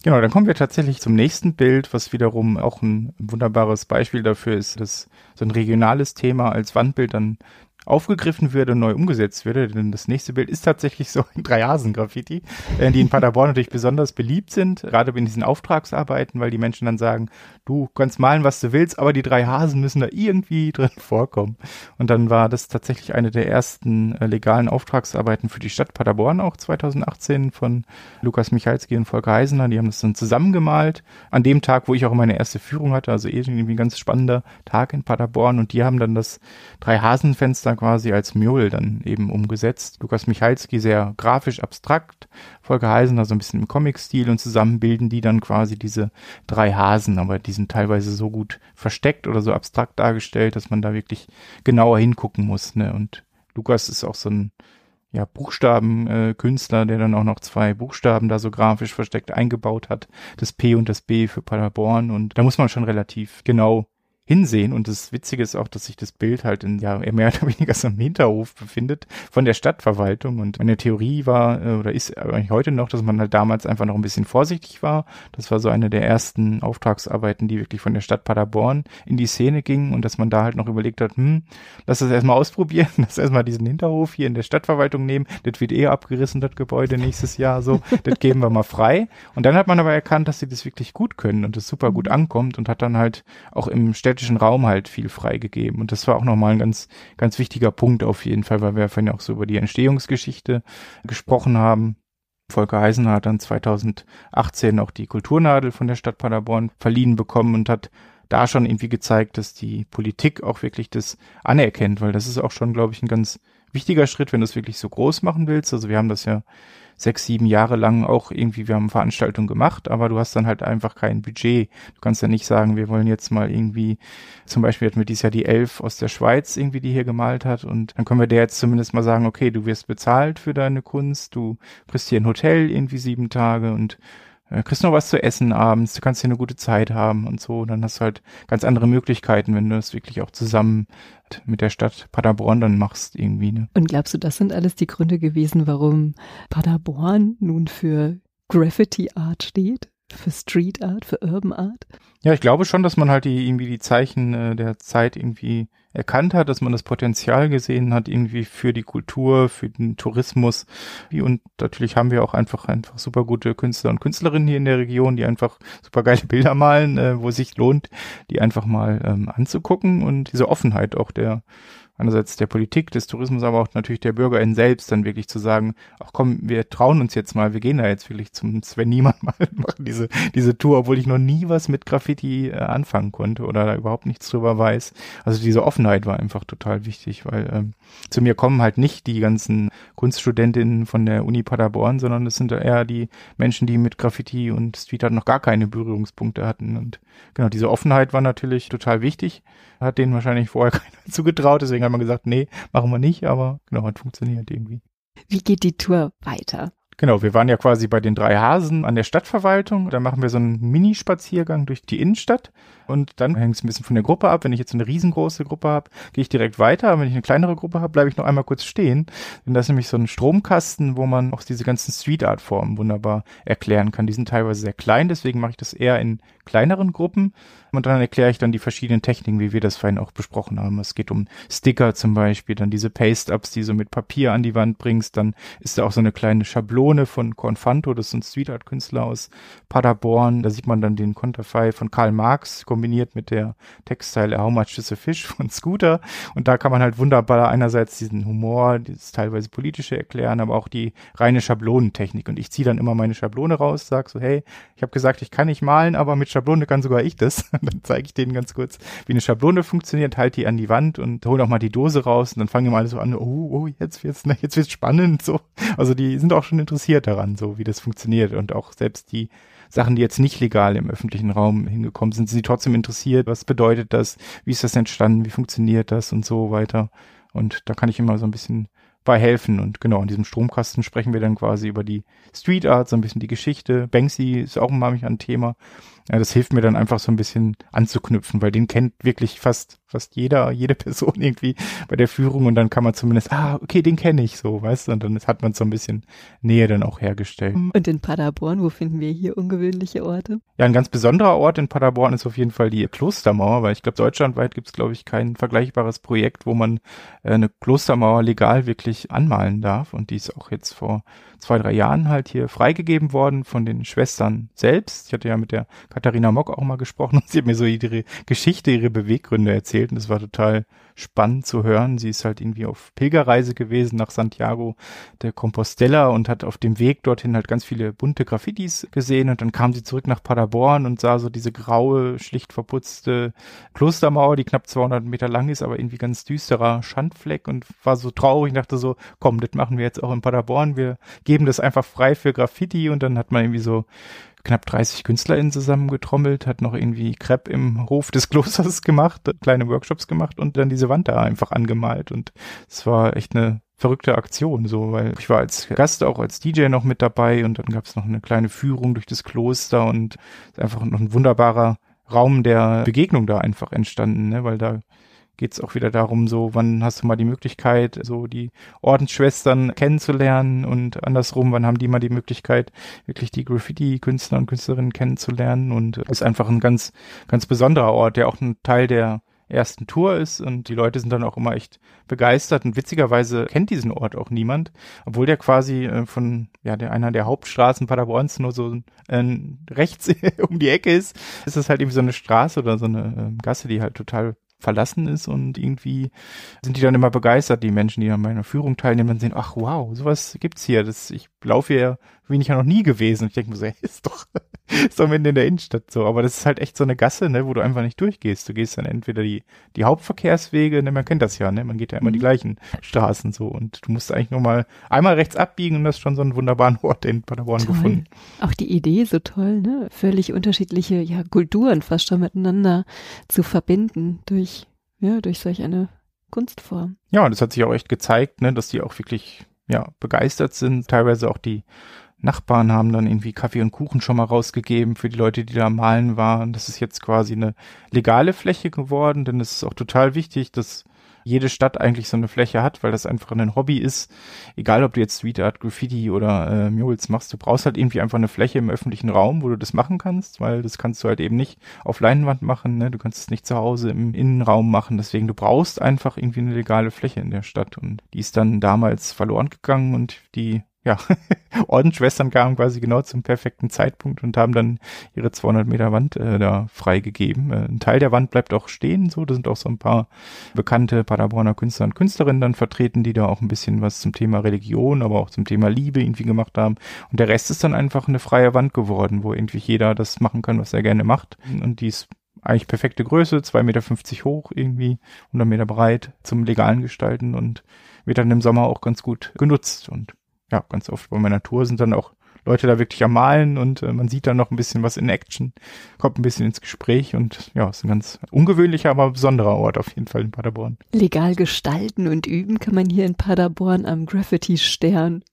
Genau, dann kommen wir tatsächlich zum nächsten Bild, was wiederum auch ein wunderbares Beispiel dafür ist, dass so ein regionales Thema als Wandbild dann aufgegriffen wird und neu umgesetzt wird. Denn das nächste Bild ist tatsächlich so ein Dreihasen-Graffiti, äh, die in Paderborn natürlich besonders beliebt sind, gerade in diesen Auftragsarbeiten, weil die Menschen dann sagen, du kannst malen, was du willst, aber die drei Hasen müssen da irgendwie drin vorkommen. Und dann war das tatsächlich eine der ersten äh, legalen Auftragsarbeiten für die Stadt Paderborn auch 2018 von Lukas Michalski und Volker Heisener. Die haben das dann zusammengemalt an dem Tag, wo ich auch meine erste Führung hatte, also irgendwie ein ganz spannender Tag in Paderborn und die haben dann das Drei-Hasen-Fenster quasi als Mule dann eben umgesetzt. Lukas Michalski sehr grafisch abstrakt, Volker Heisener so ein bisschen im Comic-Stil und zusammen bilden die dann quasi diese drei Hasen, aber die sind teilweise so gut versteckt oder so abstrakt dargestellt, dass man da wirklich genauer hingucken muss. Ne? Und Lukas ist auch so ein ja, Buchstabenkünstler, äh, der dann auch noch zwei Buchstaben da so grafisch versteckt eingebaut hat. Das P und das B für Paderborn. Und da muss man schon relativ genau hinsehen. Und das Witzige ist auch, dass sich das Bild halt in, ja, mehr oder weniger so einem Hinterhof befindet von der Stadtverwaltung. Und meine Theorie war, äh, oder ist eigentlich heute noch, dass man halt damals einfach noch ein bisschen vorsichtig war. Das war so eine der ersten Auftragsarbeiten, die wirklich von der Stadt Paderborn in die Szene gingen und dass man da halt noch überlegt hat, hm, lass das erstmal ausprobieren, lass erstmal diesen Hinterhof hier in der Stadtverwaltung nehmen. Das wird eh abgerissen, das Gebäude nächstes Jahr so. das geben wir mal frei. Und dann hat man aber erkannt, dass sie das wirklich gut können und das super gut ankommt und hat dann halt auch im Städtischen städtischen Raum halt viel freigegeben. Und das war auch nochmal ein ganz, ganz wichtiger Punkt auf jeden Fall, weil wir vorhin auch so über die Entstehungsgeschichte gesprochen haben. Volker Heisener hat dann 2018 auch die Kulturnadel von der Stadt Paderborn verliehen bekommen und hat da schon irgendwie gezeigt, dass die Politik auch wirklich das anerkennt, weil das ist auch schon, glaube ich, ein ganz wichtiger Schritt, wenn du es wirklich so groß machen willst. Also wir haben das ja sechs, sieben Jahre lang auch irgendwie, wir haben Veranstaltungen gemacht, aber du hast dann halt einfach kein Budget. Du kannst ja nicht sagen, wir wollen jetzt mal irgendwie, zum Beispiel hatten wir dieses Jahr die Elf aus der Schweiz irgendwie, die hier gemalt hat und dann können wir der jetzt zumindest mal sagen, okay, du wirst bezahlt für deine Kunst, du kriegst hier ein Hotel irgendwie sieben Tage und äh, kriegst noch was zu essen abends, du kannst hier eine gute Zeit haben und so. Dann hast du halt ganz andere Möglichkeiten, wenn du das wirklich auch zusammen mit der Stadt Paderborn dann machst irgendwie. Ne? Und glaubst du, das sind alles die Gründe gewesen, warum Paderborn nun für Graffiti Art steht? Für Street Art, für Urban Art? Ja, ich glaube schon, dass man halt die irgendwie die Zeichen äh, der Zeit irgendwie erkannt hat, dass man das Potenzial gesehen hat, irgendwie für die Kultur, für den Tourismus. Und natürlich haben wir auch einfach einfach super gute Künstler und Künstlerinnen hier in der Region, die einfach super geile Bilder malen, äh, wo es sich lohnt, die einfach mal ähm, anzugucken und diese Offenheit auch der einerseits der Politik, des Tourismus, aber auch natürlich der BürgerInnen selbst dann wirklich zu sagen, ach komm, wir trauen uns jetzt mal, wir gehen da jetzt wirklich zum Sven Niemann mal, machen diese, diese Tour, obwohl ich noch nie was mit Graffiti äh, anfangen konnte oder da überhaupt nichts drüber weiß. Also diese Offenheit war einfach total wichtig, weil ähm, zu mir kommen halt nicht die ganzen Kunststudentinnen von der Uni Paderborn, sondern es sind eher die Menschen, die mit Graffiti und Street Art noch gar keine Berührungspunkte hatten. Und genau, diese Offenheit war natürlich total wichtig. Hat denen wahrscheinlich vorher keiner zugetraut, deswegen hat man gesagt, nee, machen wir nicht, aber genau, hat funktioniert irgendwie. Wie geht die Tour weiter? Genau, wir waren ja quasi bei den drei Hasen an der Stadtverwaltung. Da machen wir so einen Minispaziergang durch die Innenstadt. Und dann hängt es ein bisschen von der Gruppe ab. Wenn ich jetzt eine riesengroße Gruppe habe, gehe ich direkt weiter. Wenn ich eine kleinere Gruppe habe, bleibe ich noch einmal kurz stehen. Denn das ist nämlich so ein Stromkasten, wo man auch diese ganzen Street Art Formen wunderbar erklären kann. Die sind teilweise sehr klein, deswegen mache ich das eher in kleineren Gruppen. Und dann erkläre ich dann die verschiedenen Techniken, wie wir das vorhin auch besprochen haben. Es geht um Sticker zum Beispiel, dann diese Paste-Ups, die so mit Papier an die Wand bringst. Dann ist da auch so eine kleine Schablone von Confanto, das ist ein Street Art Künstler aus Paderborn. Da sieht man dann den Konterfei von Karl Marx kombiniert mit der Textteile How Much is a Fish von Scooter. Und da kann man halt wunderbar einerseits diesen Humor, dieses teilweise politische erklären, aber auch die reine Schablonentechnik. Und ich ziehe dann immer meine Schablone raus, sag so, hey, ich habe gesagt, ich kann nicht malen, aber mit Schablone kann sogar ich das. dann zeige ich denen ganz kurz, wie eine Schablone funktioniert, halte die an die Wand und hole auch mal die Dose raus und dann fangen mal alle so an, oh, oh, jetzt wird's, jetzt wird's spannend, so. Also die sind auch schon interessiert daran, so wie das funktioniert und auch selbst die Sachen, die jetzt nicht legal im öffentlichen Raum hingekommen sind, sind sie trotzdem interessiert. Was bedeutet das? Wie ist das entstanden? Wie funktioniert das und so weiter? Und da kann ich immer so ein bisschen bei helfen. Und genau, in diesem Stromkasten sprechen wir dann quasi über die Street Art, so ein bisschen die Geschichte. Banksy ist auch mal ein Thema. Ja, das hilft mir dann einfach so ein bisschen anzuknüpfen, weil den kennt wirklich fast fast jeder, jede Person irgendwie bei der Führung und dann kann man zumindest, ah, okay, den kenne ich so, weißt du, und dann hat man so ein bisschen Nähe dann auch hergestellt. Und in Paderborn, wo finden wir hier ungewöhnliche Orte? Ja, ein ganz besonderer Ort in Paderborn ist auf jeden Fall die Klostermauer, weil ich glaube, deutschlandweit gibt es, glaube ich, kein vergleichbares Projekt, wo man äh, eine Klostermauer legal wirklich anmalen darf und die ist auch jetzt vor zwei, drei Jahren halt hier freigegeben worden von den Schwestern selbst. Ich hatte ja mit der Katharina Mock auch mal gesprochen und sie hat mir so ihre Geschichte, ihre Beweggründe erzählt und das war total spannend zu hören. Sie ist halt irgendwie auf Pilgerreise gewesen nach Santiago de Compostela und hat auf dem Weg dorthin halt ganz viele bunte Graffitis gesehen und dann kam sie zurück nach Paderborn und sah so diese graue, schlicht verputzte Klostermauer, die knapp 200 Meter lang ist, aber irgendwie ganz düsterer Schandfleck und war so traurig und dachte so, komm, das machen wir jetzt auch in Paderborn. Wir geben das einfach frei für Graffiti und dann hat man irgendwie so knapp 30 KünstlerInnen zusammengetrommelt, hat noch irgendwie Crepe im Hof des Klosters gemacht, kleine Workshops gemacht und dann diese Wand da einfach angemalt. Und es war echt eine verrückte Aktion, so, weil ich war als Gast auch als DJ noch mit dabei und dann gab es noch eine kleine Führung durch das Kloster und einfach noch ein wunderbarer Raum der Begegnung da einfach entstanden, ne, weil da geht es auch wieder darum, so, wann hast du mal die Möglichkeit, so die Ordensschwestern kennenzulernen und andersrum, wann haben die mal die Möglichkeit, wirklich die Graffiti-Künstler und Künstlerinnen kennenzulernen und ist einfach ein ganz, ganz besonderer Ort, der auch ein Teil der ersten Tour ist und die Leute sind dann auch immer echt begeistert und witzigerweise kennt diesen Ort auch niemand, obwohl der quasi äh, von ja der einer der Hauptstraßen Paderborns nur so äh, rechts um die Ecke ist, ist das halt irgendwie so eine Straße oder so eine äh, Gasse, die halt total verlassen ist und irgendwie sind die dann immer begeistert, die Menschen, die an meiner Führung teilnehmen und sehen, ach wow, sowas gibt's hier. Das, ich laufe hier bin ich ja noch nie gewesen. Ich denke mir so, hey, ist doch, ist doch mitten in der Innenstadt so. Aber das ist halt echt so eine Gasse, ne, wo du einfach nicht durchgehst. Du gehst dann entweder die, die Hauptverkehrswege, ne, man kennt das ja, ne, man geht ja immer mhm. die gleichen Straßen so und du musst eigentlich nur mal einmal rechts abbiegen und das ist schon so einen wunderbaren Ort in Paderborn toll. gefunden. Auch die Idee so toll, ne, völlig unterschiedliche, ja, Kulturen fast schon miteinander zu verbinden durch, ja, durch solch eine Kunstform. Ja, und das hat sich auch echt gezeigt, ne, dass die auch wirklich ja, begeistert sind. Teilweise auch die Nachbarn haben dann irgendwie Kaffee und Kuchen schon mal rausgegeben für die Leute, die da malen waren. Das ist jetzt quasi eine legale Fläche geworden, denn es ist auch total wichtig, dass jede Stadt eigentlich so eine Fläche hat, weil das einfach ein Hobby ist. Egal, ob du jetzt Street Art, Graffiti oder äh, Murals machst, du brauchst halt irgendwie einfach eine Fläche im öffentlichen Raum, wo du das machen kannst, weil das kannst du halt eben nicht auf Leinwand machen, ne? du kannst es nicht zu Hause im Innenraum machen, deswegen du brauchst einfach irgendwie eine legale Fläche in der Stadt und die ist dann damals verloren gegangen und die ja, Ordensschwestern kamen quasi genau zum perfekten Zeitpunkt und haben dann ihre 200 Meter Wand äh, da freigegeben. Äh, ein Teil der Wand bleibt auch stehen, so, da sind auch so ein paar bekannte Paderborner Künstler und Künstlerinnen dann vertreten, die da auch ein bisschen was zum Thema Religion, aber auch zum Thema Liebe irgendwie gemacht haben. Und der Rest ist dann einfach eine freie Wand geworden, wo irgendwie jeder das machen kann, was er gerne macht. Und die ist eigentlich perfekte Größe, 2,50 Meter hoch irgendwie, 100 Meter breit zum legalen Gestalten und wird dann im Sommer auch ganz gut genutzt und ja, ganz oft bei meiner Tour sind dann auch Leute da wirklich am Malen und äh, man sieht dann noch ein bisschen was in Action, kommt ein bisschen ins Gespräch und ja, ist ein ganz ungewöhnlicher, aber besonderer Ort auf jeden Fall in Paderborn. Legal gestalten und üben kann man hier in Paderborn am Graffiti-Stern.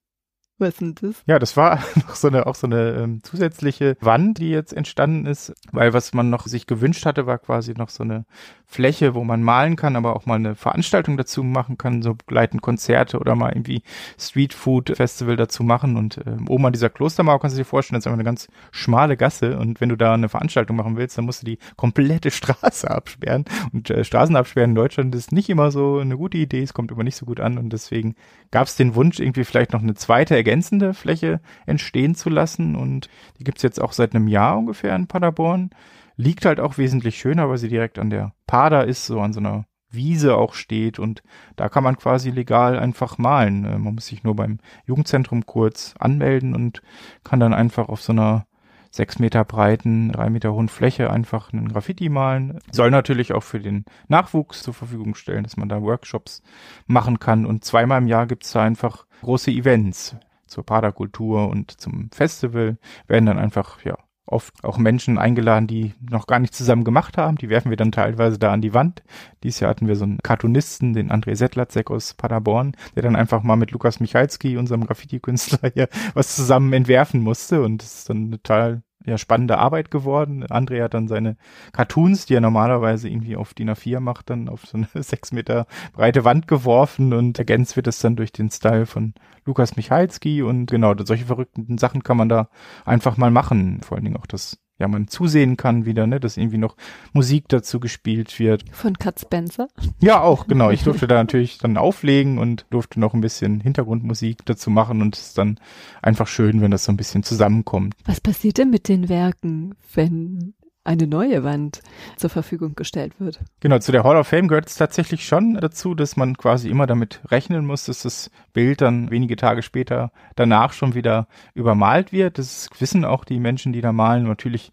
Was ist das? Ja, das war noch so eine, auch so eine ähm, zusätzliche Wand, die jetzt entstanden ist, weil was man noch sich gewünscht hatte, war quasi noch so eine Fläche, wo man malen kann, aber auch mal eine Veranstaltung dazu machen kann, so begleitend Konzerte oder mal irgendwie Street Food Festival dazu machen. Und ähm, oben an dieser Klostermauer kannst du dir vorstellen, das ist einfach eine ganz schmale Gasse. Und wenn du da eine Veranstaltung machen willst, dann musst du die komplette Straße absperren. Und äh, Straßen absperren in Deutschland ist nicht immer so eine gute Idee, es kommt aber nicht so gut an. Und deswegen gab es den Wunsch, irgendwie vielleicht noch eine zweite ergänzende Fläche entstehen zu lassen. Und die gibt's jetzt auch seit einem Jahr ungefähr in Paderborn. Liegt halt auch wesentlich schöner, weil sie direkt an der Pader ist, so an so einer Wiese auch steht und da kann man quasi legal einfach malen. Äh, man muss sich nur beim Jugendzentrum kurz anmelden und kann dann einfach auf so einer sechs Meter breiten, drei Meter hohen Fläche einfach einen Graffiti malen. Soll natürlich auch für den Nachwuchs zur Verfügung stellen, dass man da Workshops machen kann. Und zweimal im Jahr gibt's da einfach große Events zur Paderkultur und zum Festival. Werden dann einfach, ja, oft auch Menschen eingeladen, die noch gar nicht zusammen gemacht haben. Die werfen wir dann teilweise da an die Wand. Dieses Jahr hatten wir so einen Cartoonisten, den André Settlatzek aus Paderborn, der dann einfach mal mit Lukas Michalski, unserem Graffiti-Künstler hier, was zusammen entwerfen musste. Und das ist dann total ja, spannende Arbeit geworden. André hat dann seine Cartoons, die er normalerweise irgendwie auf DIN A4 macht, dann auf so eine sechs Meter breite Wand geworfen und ergänzt wird es dann durch den Style von Lukas Michalski und genau, solche verrückten Sachen kann man da einfach mal machen. Vor allen Dingen auch das ja, man zusehen kann wieder, ne, dass irgendwie noch Musik dazu gespielt wird. Von Cut Spencer? Ja, auch, genau. Ich durfte da natürlich dann auflegen und durfte noch ein bisschen Hintergrundmusik dazu machen und es ist dann einfach schön, wenn das so ein bisschen zusammenkommt. Was passiert denn mit den Werken, wenn eine neue Wand zur Verfügung gestellt wird. Genau, zu der Hall of Fame gehört es tatsächlich schon dazu, dass man quasi immer damit rechnen muss, dass das Bild dann wenige Tage später danach schon wieder übermalt wird. Das wissen auch die Menschen, die da malen. Natürlich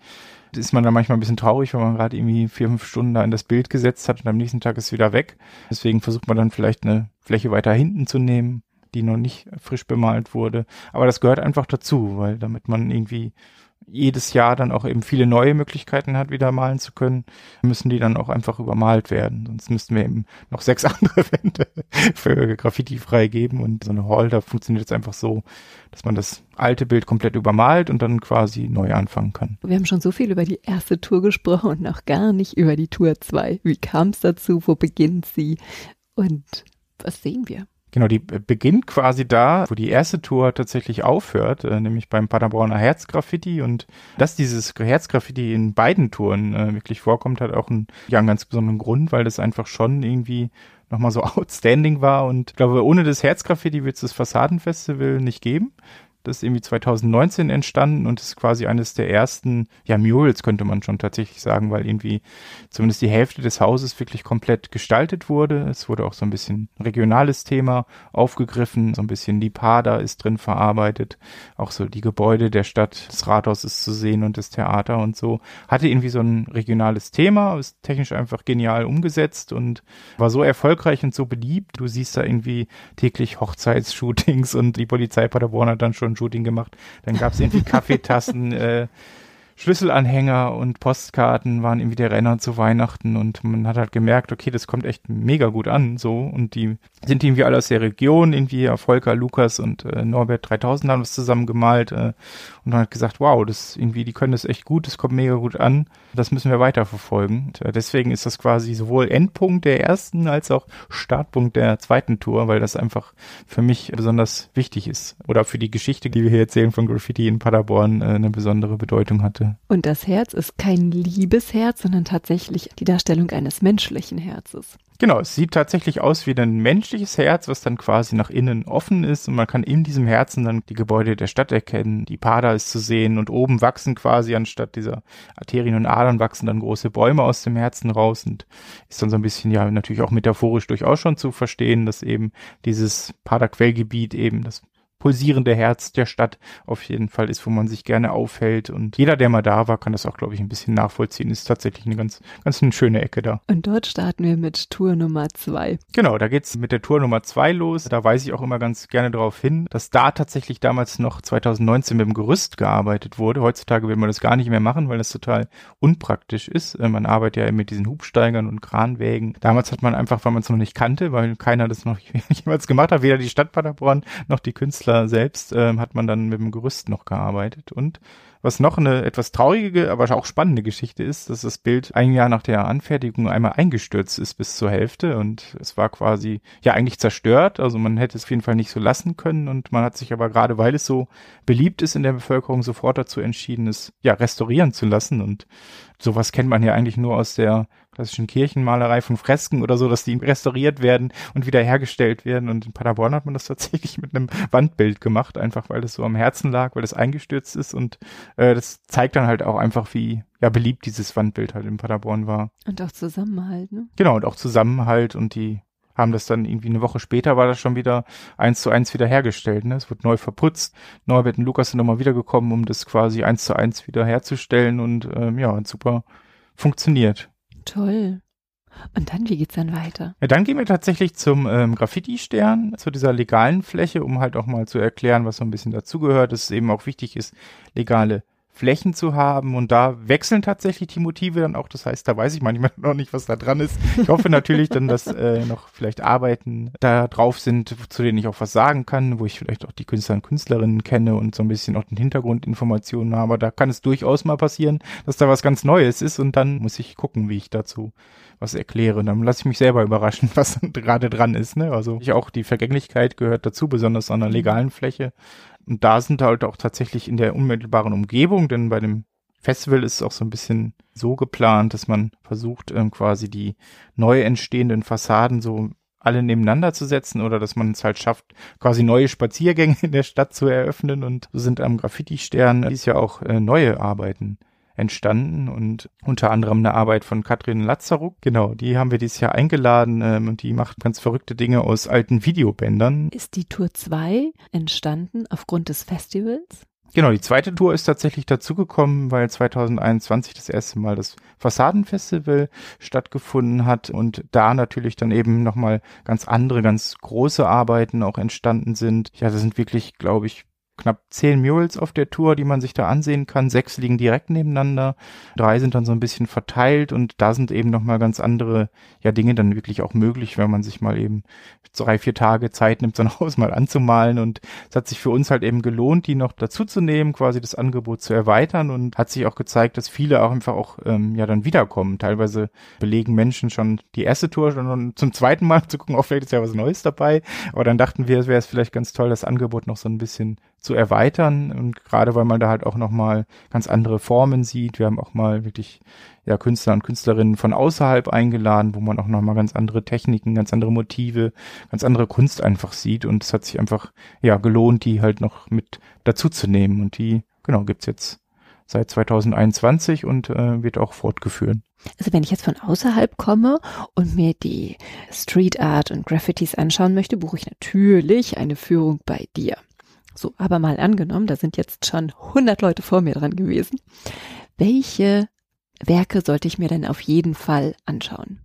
ist man da manchmal ein bisschen traurig, wenn man gerade irgendwie vier, fünf Stunden da in das Bild gesetzt hat und am nächsten Tag ist es wieder weg. Deswegen versucht man dann vielleicht eine Fläche weiter hinten zu nehmen, die noch nicht frisch bemalt wurde. Aber das gehört einfach dazu, weil damit man irgendwie jedes Jahr dann auch eben viele neue Möglichkeiten hat, wieder malen zu können, müssen die dann auch einfach übermalt werden. Sonst müssten wir eben noch sechs andere Wände für Graffiti freigeben und so eine Hall, da funktioniert es einfach so, dass man das alte Bild komplett übermalt und dann quasi neu anfangen kann. Wir haben schon so viel über die erste Tour gesprochen und noch gar nicht über die Tour 2. Wie kam es dazu? Wo beginnt sie? Und was sehen wir? Genau, die beginnt quasi da, wo die erste Tour tatsächlich aufhört, äh, nämlich beim Paderborner Herzgraffiti. Und dass dieses Herzgraffiti in beiden Touren äh, wirklich vorkommt, hat auch einen, ja, einen ganz besonderen Grund, weil das einfach schon irgendwie nochmal so outstanding war. Und ich glaube, ohne das Herzgraffiti wird es das Fassadenfestival nicht geben. Das ist irgendwie 2019 entstanden und ist quasi eines der ersten, ja, Murals könnte man schon tatsächlich sagen, weil irgendwie zumindest die Hälfte des Hauses wirklich komplett gestaltet wurde. Es wurde auch so ein bisschen regionales Thema aufgegriffen, so ein bisschen die Pada ist drin verarbeitet, auch so die Gebäude der Stadt, das Rathaus ist zu sehen und das Theater und so. Hatte irgendwie so ein regionales Thema, ist technisch einfach genial umgesetzt und war so erfolgreich und so beliebt. Du siehst da irgendwie täglich Hochzeitsshootings und die Polizei Paderborn hat dann schon Shooting gemacht. Dann gab es irgendwie Kaffeetassen, äh, Schlüsselanhänger und Postkarten waren irgendwie der Renner zu Weihnachten und man hat halt gemerkt, okay, das kommt echt mega gut an, so und die sind irgendwie alle aus der Region, irgendwie Volker, Lukas und äh, Norbert 3000 haben das zusammen gemalt äh, und man hat gesagt, wow, das irgendwie, die können das echt gut, das kommt mega gut an, das müssen wir weiterverfolgen. Deswegen ist das quasi sowohl Endpunkt der ersten als auch Startpunkt der zweiten Tour, weil das einfach für mich besonders wichtig ist oder für die Geschichte, die wir hier erzählen von Graffiti in Paderborn, äh, eine besondere Bedeutung hatte. Und das Herz ist kein Liebesherz, sondern tatsächlich die Darstellung eines menschlichen Herzes. Genau, es sieht tatsächlich aus wie ein menschliches Herz, was dann quasi nach innen offen ist und man kann in diesem Herzen dann die Gebäude der Stadt erkennen. Die Pada ist zu sehen und oben wachsen quasi anstatt dieser Arterien und Adern wachsen dann große Bäume aus dem Herzen raus und ist dann so ein bisschen ja natürlich auch metaphorisch durchaus schon zu verstehen, dass eben dieses Pada-Quellgebiet eben das pulsierende Herz der Stadt auf jeden Fall ist, wo man sich gerne aufhält. Und jeder, der mal da war, kann das auch, glaube ich, ein bisschen nachvollziehen. Ist tatsächlich eine ganz, ganz eine schöne Ecke da. Und dort starten wir mit Tour Nummer zwei. Genau, da geht's mit der Tour Nummer zwei los. Da weise ich auch immer ganz gerne darauf hin, dass da tatsächlich damals noch 2019 mit dem Gerüst gearbeitet wurde. Heutzutage will man das gar nicht mehr machen, weil das total unpraktisch ist. Äh, man arbeitet ja mit diesen Hubsteigern und Kranwägen. Damals hat man einfach, weil man es noch nicht kannte, weil keiner das noch jemals gemacht hat, weder die Stadt Paderborn noch die Künstler Künstler selbst äh, hat man dann mit dem Gerüst noch gearbeitet. Und was noch eine etwas traurige, aber auch spannende Geschichte ist, dass das Bild ein Jahr nach der Anfertigung einmal eingestürzt ist bis zur Hälfte und es war quasi ja eigentlich zerstört. Also man hätte es auf jeden Fall nicht so lassen können und man hat sich aber gerade, weil es so beliebt ist in der Bevölkerung, sofort dazu entschieden, es ja restaurieren zu lassen und sowas kennt man ja eigentlich nur aus der klassischen Kirchenmalerei von Fresken oder so, dass die restauriert werden und wiederhergestellt werden. Und in Paderborn hat man das tatsächlich mit einem Wandbild gemacht, einfach weil es so am Herzen lag, weil es eingestürzt ist. Und äh, das zeigt dann halt auch einfach, wie ja beliebt dieses Wandbild halt in Paderborn war. Und auch Zusammenhalt, ne? Genau, und auch Zusammenhalt und die haben das dann irgendwie eine Woche später war das schon wieder eins zu eins wiederhergestellt. Ne? Es wird neu verputzt. Norbert und Lukas sind nochmal wiedergekommen, um das quasi eins zu eins wiederherzustellen und ähm, ja, super funktioniert. Toll. Und dann, wie geht's dann weiter? Ja, dann gehen wir tatsächlich zum ähm, Graffiti-Stern, zu dieser legalen Fläche, um halt auch mal zu erklären, was so ein bisschen dazugehört, dass es eben auch wichtig ist, legale Flächen zu haben und da wechseln tatsächlich die Motive dann auch. Das heißt, da weiß ich manchmal noch nicht, was da dran ist. Ich hoffe natürlich dann, dass äh, noch vielleicht Arbeiten da drauf sind, zu denen ich auch was sagen kann, wo ich vielleicht auch die Künstler und Künstlerinnen kenne und so ein bisschen auch den Hintergrundinformationen habe. Da kann es durchaus mal passieren, dass da was ganz Neues ist und dann muss ich gucken, wie ich dazu was erkläre. Und dann lasse ich mich selber überraschen, was gerade dran ist. Ne? Also ich auch die Vergänglichkeit gehört dazu, besonders an einer legalen Fläche. Und da sind halt auch tatsächlich in der unmittelbaren Umgebung, denn bei dem Festival ist es auch so ein bisschen so geplant, dass man versucht, ähm, quasi die neu entstehenden Fassaden so alle nebeneinander zu setzen oder dass man es halt schafft, quasi neue Spaziergänge in der Stadt zu eröffnen. Und so sind am Graffiti-Stern dies ja auch äh, neue Arbeiten entstanden und unter anderem eine Arbeit von Katrin Lazaruk. Genau, die haben wir dieses Jahr eingeladen ähm, und die macht ganz verrückte Dinge aus alten Videobändern. Ist die Tour 2 entstanden aufgrund des Festivals? Genau, die zweite Tour ist tatsächlich dazugekommen, weil 2021 das erste Mal das Fassadenfestival stattgefunden hat und da natürlich dann eben nochmal ganz andere, ganz große Arbeiten auch entstanden sind. Ja, das sind wirklich, glaube ich, knapp zehn Murals auf der Tour, die man sich da ansehen kann. Sechs liegen direkt nebeneinander. Drei sind dann so ein bisschen verteilt und da sind eben nochmal ganz andere, ja, Dinge dann wirklich auch möglich, wenn man sich mal eben drei, vier Tage Zeit nimmt, so ein Haus mal anzumalen und es hat sich für uns halt eben gelohnt, die noch dazu zu nehmen, quasi das Angebot zu erweitern und hat sich auch gezeigt, dass viele auch einfach auch, ähm, ja, dann wiederkommen. Teilweise belegen Menschen schon die erste Tour schon zum zweiten Mal zu gucken, auch vielleicht ist ja was Neues dabei, aber dann dachten wir, es wäre es vielleicht ganz toll, das Angebot noch so ein bisschen zu erweitern und gerade weil man da halt auch nochmal ganz andere Formen sieht. Wir haben auch mal wirklich ja Künstler und Künstlerinnen von außerhalb eingeladen, wo man auch nochmal ganz andere Techniken, ganz andere Motive, ganz andere Kunst einfach sieht und es hat sich einfach ja gelohnt, die halt noch mit dazu zu nehmen und die genau gibt's jetzt seit 2021 und äh, wird auch fortgeführt. Also wenn ich jetzt von außerhalb komme und mir die Street Art und Graffitis anschauen möchte, buche ich natürlich eine Führung bei dir. So, aber mal angenommen, da sind jetzt schon 100 Leute vor mir dran gewesen. Welche Werke sollte ich mir denn auf jeden Fall anschauen?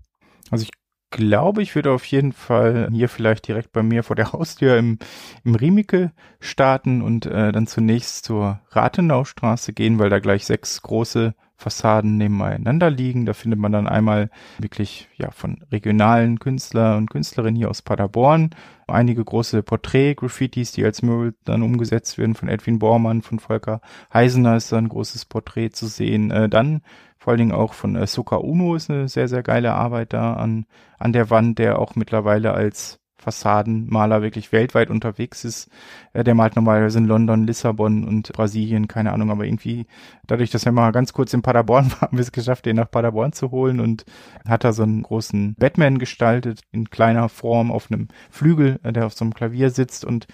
Also ich glaube, ich würde auf jeden Fall hier vielleicht direkt bei mir vor der Haustür im, im Riemike starten und äh, dann zunächst zur Rathenaustraße gehen, weil da gleich sechs große Fassaden nebeneinander liegen. Da findet man dann einmal wirklich ja von regionalen Künstler und Künstlerinnen hier aus Paderborn einige große Porträt-Graffitis, die als Mural dann umgesetzt werden von Edwin Bormann, von Volker Heisener ist da ein großes Porträt zu sehen. Äh, dann vor allen Dingen auch von äh, Soka Uno ist eine sehr, sehr geile Arbeit da an, an der Wand, der auch mittlerweile als Fassadenmaler wirklich weltweit unterwegs ist. Äh, der malt normalerweise in London, Lissabon und Brasilien, keine Ahnung, aber irgendwie dadurch, dass wir mal ganz kurz in Paderborn waren, haben wir es geschafft, den nach Paderborn zu holen und hat da so einen großen Batman gestaltet in kleiner Form auf einem Flügel, äh, der auf so einem Klavier sitzt und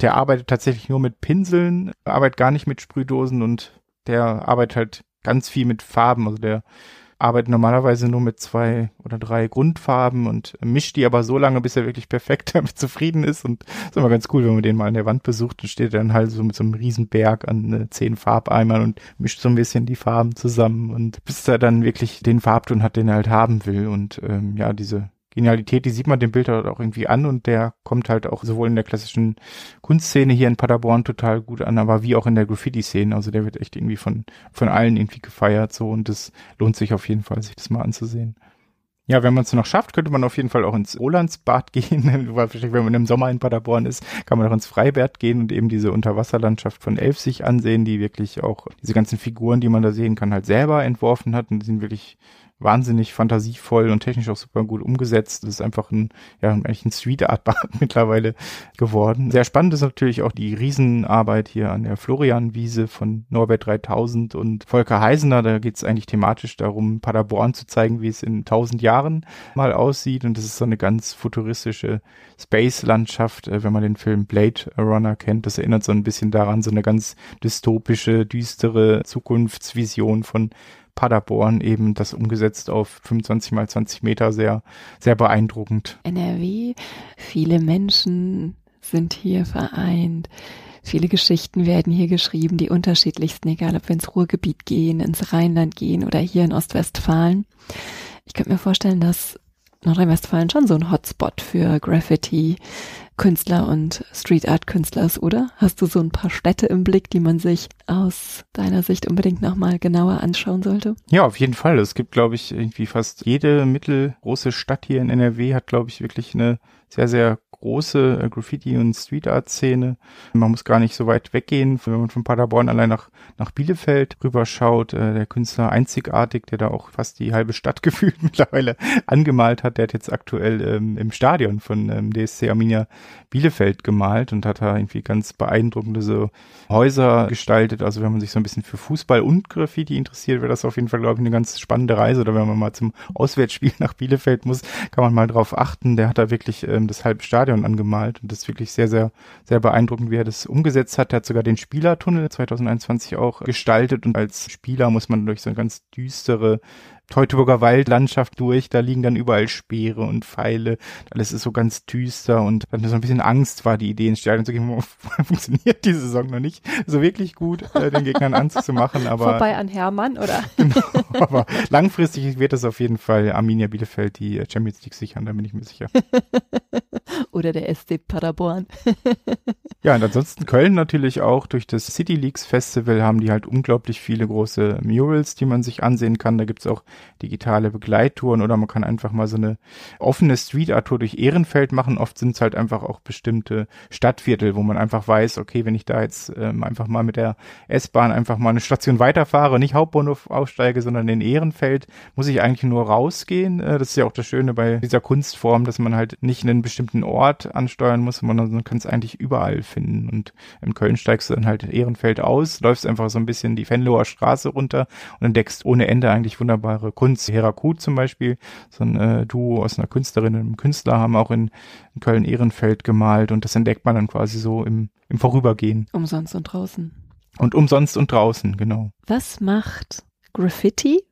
der arbeitet tatsächlich nur mit Pinseln, arbeitet gar nicht mit Sprühdosen und der arbeitet halt ganz viel mit Farben, also der arbeitet normalerweise nur mit zwei oder drei Grundfarben und mischt die aber so lange, bis er wirklich perfekt damit zufrieden ist. Und ist immer ganz cool, wenn man den mal an der Wand besucht und steht dann halt so mit so einem riesen Berg an äh, zehn Farbeimern und mischt so ein bisschen die Farben zusammen und bis er dann wirklich den Farbton hat, den er halt haben will. Und ähm, ja, diese Genialität, die sieht man dem Bild halt auch irgendwie an und der kommt halt auch sowohl in der klassischen Kunstszene hier in Paderborn total gut an, aber wie auch in der Graffiti-Szene. Also der wird echt irgendwie von, von allen irgendwie gefeiert so und es lohnt sich auf jeden Fall, sich das mal anzusehen. Ja, wenn man es noch schafft, könnte man auf jeden Fall auch ins Rolandsbad gehen. wenn man im Sommer in Paderborn ist, kann man auch ins Freibad gehen und eben diese Unterwasserlandschaft von Elf sich ansehen, die wirklich auch diese ganzen Figuren, die man da sehen kann, halt selber entworfen hat und die sind wirklich wahnsinnig fantasievoll und technisch auch super gut umgesetzt. Das ist einfach ein, ja, eigentlich ein Street Art Bad mittlerweile geworden. Sehr spannend ist natürlich auch die Riesenarbeit hier an der Florianwiese von Norbert 3000 und Volker Heisener. Da geht es eigentlich thematisch darum, Paderborn zu zeigen, wie es in tausend Jahren mal aussieht. Und das ist so eine ganz futuristische Space-Landschaft, äh, wenn man den Film Blade Runner kennt. Das erinnert so ein bisschen daran, so eine ganz dystopische, düstere Zukunftsvision von Paderborn eben das umgesetzt auf 25 mal 20 Meter sehr, sehr beeindruckend. NRW, viele Menschen sind hier vereint. Viele Geschichten werden hier geschrieben, die unterschiedlichsten, egal ob wir ins Ruhrgebiet gehen, ins Rheinland gehen oder hier in Ostwestfalen. Ich könnte mir vorstellen, dass Nordrhein-Westfalen schon so ein Hotspot für Graffiti, Künstler und Street Art Künstler ist, oder? Hast du so ein paar Städte im Blick, die man sich aus deiner Sicht unbedingt nochmal genauer anschauen sollte? Ja, auf jeden Fall. Es gibt, glaube ich, irgendwie fast jede mittelgroße Stadt hier in NRW hat, glaube ich, wirklich eine sehr, sehr große äh, Graffiti- und Street Art-Szene. Man muss gar nicht so weit weggehen, wenn man von Paderborn allein nach, nach Bielefeld rüberschaut. Äh, der Künstler einzigartig, der da auch fast die halbe Stadt gefühlt mittlerweile angemalt hat, der hat jetzt aktuell ähm, im Stadion von ähm, DSC Arminia Bielefeld gemalt und hat da irgendwie ganz beeindruckende so Häuser gestaltet. Also wenn man sich so ein bisschen für Fußball und Graffiti interessiert, wäre das auf jeden Fall, glaube ich, eine ganz spannende Reise. Oder wenn man mal zum Auswärtsspiel nach Bielefeld muss, kann man mal drauf achten. Der hat da wirklich ähm, das halbe Stadion Stadion angemalt und das ist wirklich sehr, sehr, sehr beeindruckend, wie er das umgesetzt hat. Er hat sogar den Spielertunnel 2021 auch gestaltet und als Spieler muss man durch so eine ganz düstere Teutoburger Waldlandschaft durch, da liegen dann überall Speere und Pfeile, alles ist so ganz düster und dann so ein bisschen Angst war die Idee ins Stadion zu gehen, funktioniert die Saison noch nicht so wirklich gut, äh, den Gegnern Angst zu machen, aber vorbei an Hermann, oder? genau, aber langfristig wird es auf jeden Fall Arminia Bielefeld die Champions League sichern, da bin ich mir sicher. oder der SC Paderborn. ja, und ansonsten Köln natürlich auch durch das City Leagues Festival haben die halt unglaublich viele große Murals, die man sich ansehen kann. Da gibt's auch digitale Begleittouren oder man kann einfach mal so eine offene Street Art Tour durch Ehrenfeld machen. Oft sind es halt einfach auch bestimmte Stadtviertel, wo man einfach weiß, okay, wenn ich da jetzt ähm, einfach mal mit der S-Bahn einfach mal eine Station weiterfahre, nicht Hauptbahnhof aussteige, sondern in Ehrenfeld, muss ich eigentlich nur rausgehen. Äh, das ist ja auch das Schöne bei dieser Kunstform, dass man halt nicht einen bestimmten Ort Ort ansteuern muss, sondern man kann es eigentlich überall finden. Und in Köln steigst du dann halt Ehrenfeld aus, läufst einfach so ein bisschen die Venloer Straße runter und entdeckst ohne Ende eigentlich wunderbare Kunst. Herakut zum Beispiel, so ein äh, Duo aus einer Künstlerin und einem Künstler haben auch in, in Köln-Ehrenfeld gemalt und das entdeckt man dann quasi so im, im Vorübergehen. Umsonst und draußen. Und umsonst und draußen, genau. Was macht Graffiti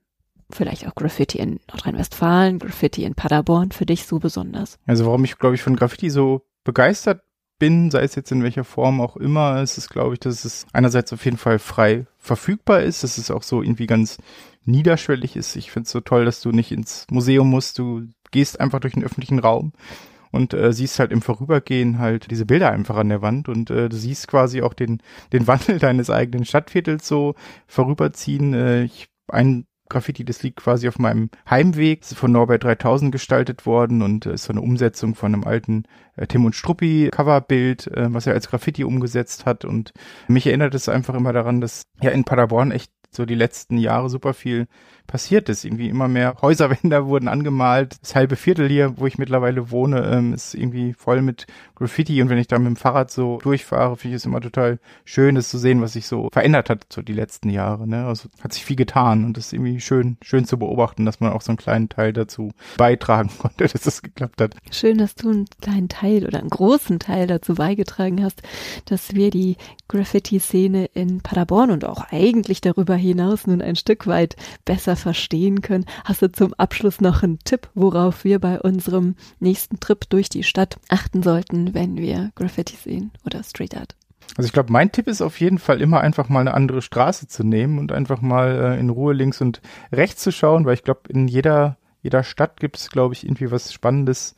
vielleicht auch Graffiti in Nordrhein-Westfalen, Graffiti in Paderborn für dich so besonders? Also warum ich, glaube ich, von Graffiti so begeistert bin, sei es jetzt in welcher Form auch immer, ist es, glaube ich, dass es einerseits auf jeden Fall frei verfügbar ist, dass es auch so irgendwie ganz niederschwellig ist. Ich finde es so toll, dass du nicht ins Museum musst, du gehst einfach durch den öffentlichen Raum und äh, siehst halt im Vorübergehen halt diese Bilder einfach an der Wand und äh, du siehst quasi auch den, den Wandel deines eigenen Stadtviertels so vorüberziehen. Äh, ich, ein Graffiti, das liegt quasi auf meinem Heimweg, ist von Norbert 3000 gestaltet worden und ist so eine Umsetzung von einem alten äh, Tim und Struppi Coverbild, äh, was er als Graffiti umgesetzt hat. Und mich erinnert es einfach immer daran, dass ja in Paderborn echt so die letzten Jahre super viel passiert ist. Irgendwie immer mehr Häuserwände wurden angemalt. Das halbe Viertel hier, wo ich mittlerweile wohne, ähm, ist irgendwie voll mit Graffiti. Und wenn ich da mit dem Fahrrad so durchfahre, finde ich es immer total schön, das zu sehen, was sich so verändert hat so die letzten Jahre. Ne? Also hat sich viel getan und das ist irgendwie schön, schön zu beobachten, dass man auch so einen kleinen Teil dazu beitragen konnte, dass das geklappt hat. Schön, dass du einen kleinen Teil oder einen großen Teil dazu beigetragen hast, dass wir die Graffiti-Szene in Paderborn und auch eigentlich darüber hinaus nun ein Stück weit besser verstehen können. Hast du zum Abschluss noch einen Tipp, worauf wir bei unserem nächsten Trip durch die Stadt achten sollten, wenn wir Graffiti sehen oder Street Art? Also ich glaube, mein Tipp ist auf jeden Fall immer einfach mal eine andere Straße zu nehmen und einfach mal äh, in Ruhe links und rechts zu schauen, weil ich glaube, in jeder, jeder Stadt gibt es, glaube ich, irgendwie was Spannendes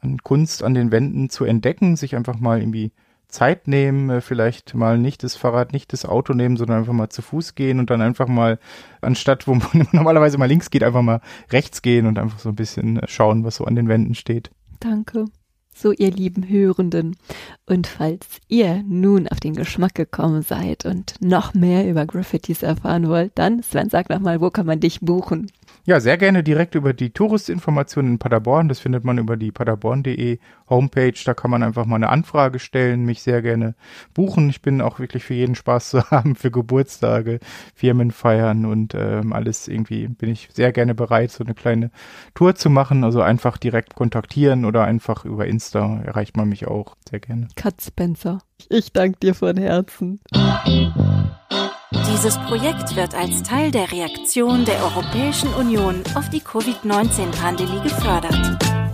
an Kunst an den Wänden zu entdecken, sich einfach mal irgendwie Zeit nehmen, äh, vielleicht mal nicht das Fahrrad, nicht das Auto nehmen, sondern einfach mal zu Fuß gehen und dann einfach mal, anstatt wo man normalerweise mal links geht, einfach mal rechts gehen und einfach so ein bisschen äh, schauen, was so an den Wänden steht. Danke. So, ihr lieben Hörenden. Und falls ihr nun auf den Geschmack gekommen seid und noch mehr über Graffitis erfahren wollt, dann, Sven, sag noch mal, wo kann man dich buchen? Ja, sehr gerne direkt über die Touristinformationen in Paderborn. Das findet man über die paderborn.de Homepage. Da kann man einfach mal eine Anfrage stellen, mich sehr gerne buchen. Ich bin auch wirklich für jeden Spaß zu haben, für Geburtstage, Firmenfeiern und ähm, alles irgendwie bin ich sehr gerne bereit, so eine kleine Tour zu machen. Also einfach direkt kontaktieren oder einfach über Insta erreicht man mich auch sehr gerne. Kat Spencer, ich danke dir von Herzen. Dieses Projekt wird als Teil der Reaktion der Europäischen Union auf die Covid-19-Pandemie gefördert.